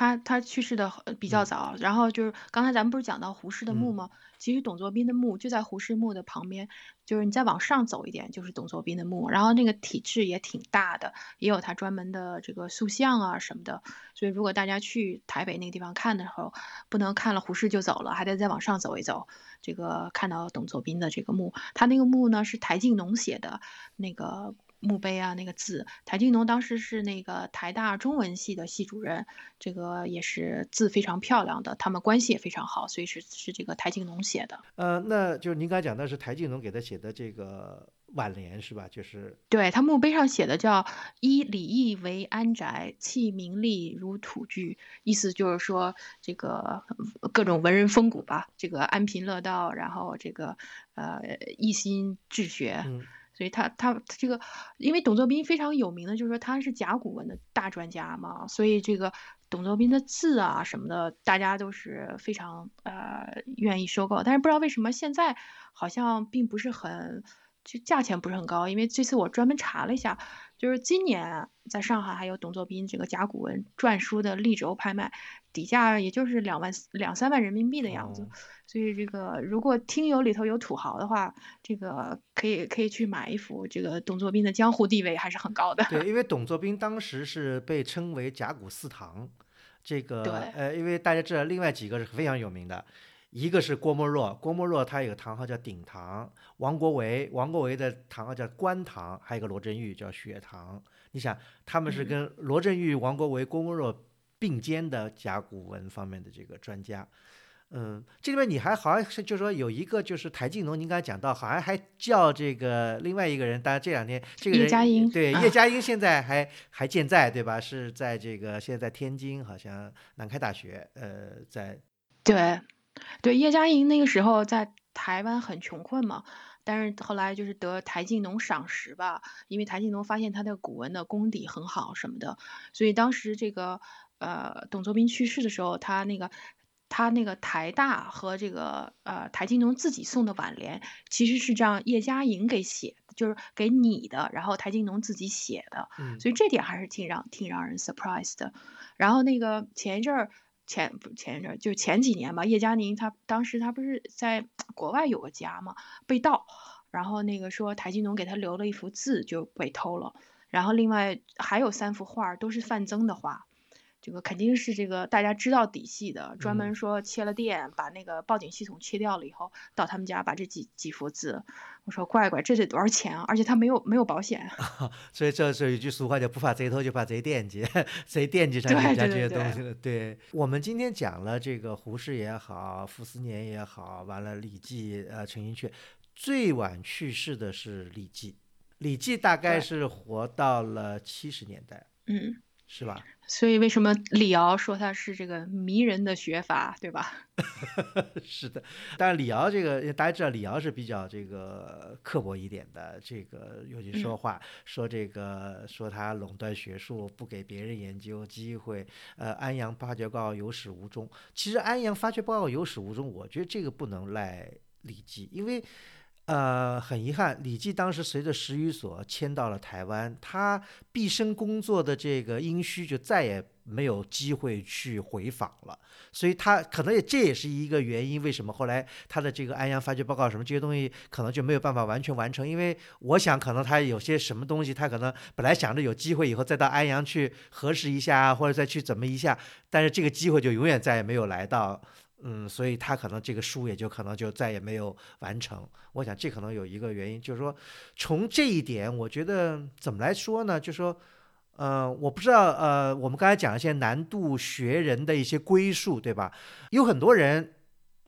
他他去世的比较早，然后就是刚才咱们不是讲到胡适的墓吗？其实董作宾的墓就在胡适墓的旁边，就是你再往上走一点就是董作宾的墓，然后那个体制也挺大的，也有他专门的这个塑像啊什么的。所以如果大家去台北那个地方看的时候，不能看了胡适就走了，还得再往上走一走，这个看到董作宾的这个墓。他那个墓呢是台静农写的那个。墓碑啊，那个字，台静农当时是那个台大中文系的系主任，这个也是字非常漂亮的，他们关系也非常好，所以是是这个台静农写的。呃，那就是您刚才讲的是台静农给他写的这个挽联是吧？就是对他墓碑上写的叫“依礼义为安宅，弃名利如土居”，意思就是说这个各种文人风骨吧，这个安贫乐道，然后这个呃一心治学。所以他他这个，因为董作宾非常有名的，就是说他是甲骨文的大专家嘛，所以这个董作宾的字啊什么的，大家都是非常呃愿意收购。但是不知道为什么现在好像并不是很，就价钱不是很高。因为这次我专门查了一下，就是今年在上海还有董作宾这个甲骨文篆书的立轴拍卖，底价也就是两万两三万人民币的样子。所以这个，如果听友里头有土豪的话，这个可以可以去买一幅。这个董作宾的江湖地位还是很高的。对，因为 董作宾当时是被称为甲骨四堂，这个呃，因为大家知道另外几个是非常有名的，一个是郭沫若，郭沫若他有个堂号叫鼎堂，王国维，王国维的堂号叫官堂，还有一个罗振玉叫雪堂。你想，他们是跟罗振玉、王国维、郭沫若并肩的甲骨文方面的这个专家。嗯，这里面你还好像是，就说有一个就是台静农，您刚才讲到，好像还叫这个另外一个人，当然这两天这个人叶嘉莹，对叶嘉莹现在还还健在，对吧？是在这个现在在天津，好像南开大学，呃，在对对叶嘉莹那个时候在台湾很穷困嘛，但是后来就是得台静农赏识吧，因为台静农发现他的古文的功底很好什么的，所以当时这个呃董作宾去世的时候，他那个。他那个台大和这个呃台静农自己送的挽联，其实是让叶嘉莹给写，就是给你的，然后台静农自己写的，所以这点还是挺让挺让人 surprise 的。然后那个前一阵儿前不前一阵儿就前几年吧，叶嘉宁他当时他不是在国外有个家嘛，被盗，然后那个说台金农给他留了一幅字就被偷了，然后另外还有三幅画都是范增的画。这个肯定是这个大家知道底细的，专门说切了电，把那个报警系统切掉了以后，到他们家把这几几幅字，我说乖乖，这得多少钱啊？而且他没有没有保险，所以这是一句俗话叫不怕贼偷，就怕贼惦记，贼惦记上人家这些东西了。对我们今天讲了这个胡适也好，傅斯年也好，完了李济，呃，陈寅恪，最晚去世的是李济，李济大概是活到了七十年代。嗯。是吧？所以为什么李敖说他是这个迷人的学法，对吧？是的，但是李敖这个大家知道，李敖是比较这个刻薄一点的，这个尤其说话说这个说他垄断学术，不给别人研究机会。呃，安阳发掘报告有始无终。其实安阳发掘报告有始无终，我觉得这个不能赖李记，因为。呃，很遗憾，李济当时随着石语所迁到了台湾，他毕生工作的这个殷墟就再也没有机会去回访了，所以他可能也这也是一个原因，为什么后来他的这个安阳发掘报告什么这些东西可能就没有办法完全完成，因为我想可能他有些什么东西，他可能本来想着有机会以后再到安阳去核实一下，或者再去怎么一下，但是这个机会就永远再也没有来到。嗯，所以他可能这个书也就可能就再也没有完成。我想这可能有一个原因，就是说从这一点，我觉得怎么来说呢？就是说，呃，我不知道，呃，我们刚才讲一些南渡学人的一些归宿，对吧？有很多人，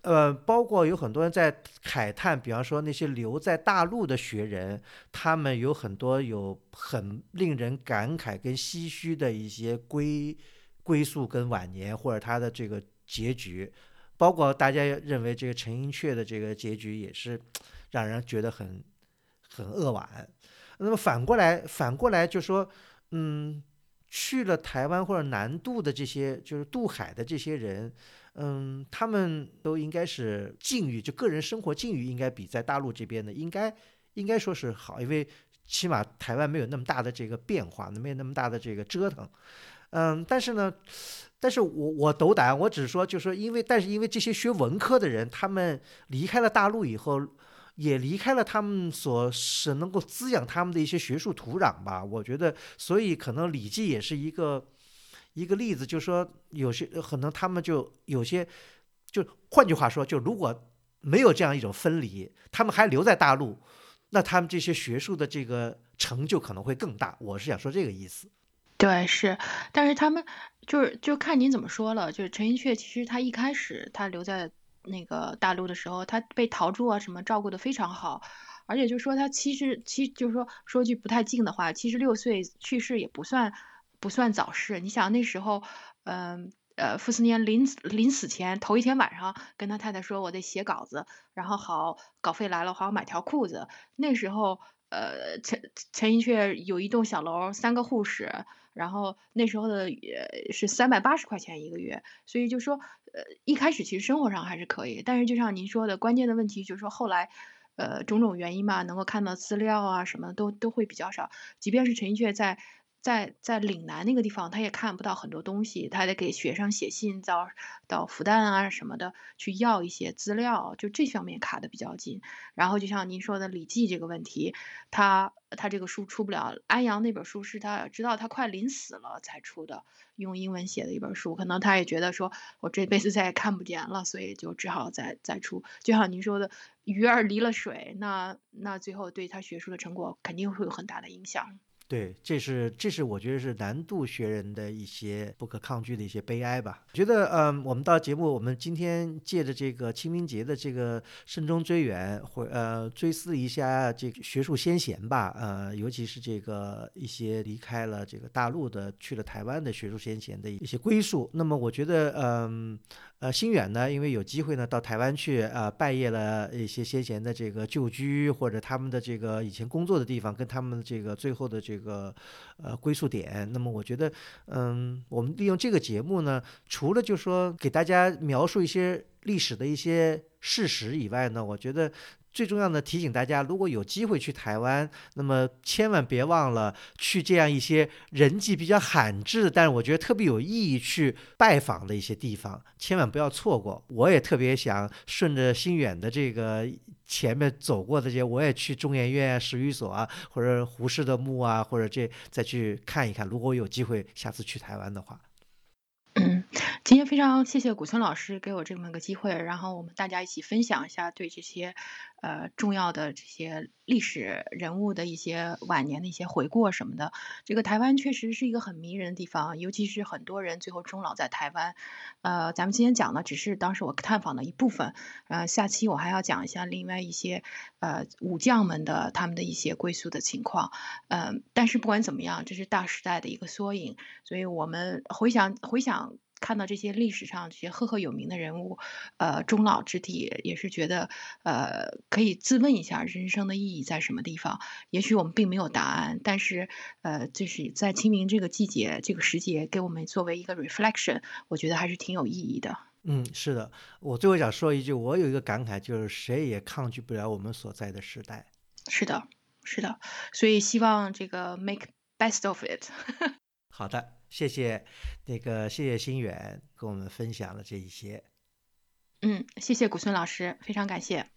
呃，包括有很多人在慨叹，比方说那些留在大陆的学人，他们有很多有很令人感慨跟唏嘘的一些归归宿跟晚年，或者他的这个结局。包括大家认为这个陈寅恪的这个结局也是让人觉得很很扼腕。那么反过来，反过来就说，嗯，去了台湾或者南渡的这些，就是渡海的这些人，嗯，他们都应该是境遇，就个人生活境遇应该比在大陆这边的应该应该说是好，因为起码台湾没有那么大的这个变化，没有那么大的这个折腾。嗯，但是呢。但是我我斗胆，我只是说，就说，因为但是因为这些学文科的人，他们离开了大陆以后，也离开了他们所是能够滋养他们的一些学术土壤吧。我觉得，所以可能《礼记》也是一个一个例子，就是说，有些可能他们就有些，就换句话说，就如果没有这样一种分离，他们还留在大陆，那他们这些学术的这个成就可能会更大。我是想说这个意思。对，是，但是他们就是就看您怎么说了。就是陈寅恪，其实他一开始他留在那个大陆的时候，他被陶铸啊什么照顾的非常好，而且就说他其实其实就是说说句不太敬的话，七十六岁去世也不算不算早逝。你想那时候，嗯呃，傅斯年临临死前头一天晚上跟他太太说，我得写稿子，然后好稿费来了，好买条裤子。那时候，呃，陈陈寅恪有一栋小楼，三个护士。然后那时候的也是三百八十块钱一个月，所以就说呃一开始其实生活上还是可以，但是就像您说的，关键的问题就是说后来，呃种种原因嘛，能够看到资料啊什么都都会比较少，即便是陈寅恪在。在在岭南那个地方，他也看不到很多东西，他得给学生写信，到到复旦啊什么的去要一些资料，就这方面卡的比较紧。然后就像您说的《礼记》这个问题，他他这个书出不了。安阳那本书是他知道他快临死了才出的，用英文写的一本书，可能他也觉得说我这辈子再也看不见了，所以就只好再再出。就像您说的，鱼儿离了水，那那最后对他学术的成果肯定会有很大的影响。对，这是这是我觉得是南渡学人的一些不可抗拒的一些悲哀吧。觉得嗯，我们到节目，我们今天借着这个清明节的这个慎终追远，或呃追思一下这个学术先贤吧。呃，尤其是这个一些离开了这个大陆的，去了台湾的学术先贤的一些归宿。那么我觉得嗯。呃，新远呢，因为有机会呢到台湾去，呃，拜谒了一些先贤的这个旧居或者他们的这个以前工作的地方，跟他们这个最后的这个个呃归宿点。那么我觉得，嗯，我们利用这个节目呢，除了就说给大家描述一些历史的一些事实以外呢，我觉得。最重要的提醒大家，如果有机会去台湾，那么千万别忘了去这样一些人迹比较罕至，但是我觉得特别有意义去拜访的一些地方，千万不要错过。我也特别想顺着新远的这个前面走过的这些，我也去中研院、史语所啊，或者胡适的墓啊，或者这再去看一看。如果有机会下次去台湾的话。今天非常谢谢古村老师给我这么个机会，然后我们大家一起分享一下对这些呃重要的这些历史人物的一些晚年的一些回顾什么的。这个台湾确实是一个很迷人的地方，尤其是很多人最后终老在台湾。呃，咱们今天讲的只是当时我探访的一部分，呃，下期我还要讲一下另外一些呃武将们的他们的一些归宿的情况。嗯，但是不管怎么样，这是大时代的一个缩影，所以我们回想回想。看到这些历史上这些赫赫有名的人物，呃，终老之地，也是觉得，呃，可以自问一下人生的意义在什么地方。也许我们并没有答案，但是，呃，就是在清明这个季节、这个时节，给我们作为一个 reflection，我觉得还是挺有意义的。嗯，是的。我最后想说一句，我有一个感慨，就是谁也抗拒不了我们所在的时代。是的，是的。所以希望这个 make best of it。好的。谢谢，那个谢谢心远跟我们分享了这一些。嗯，谢谢古村老师，非常感谢。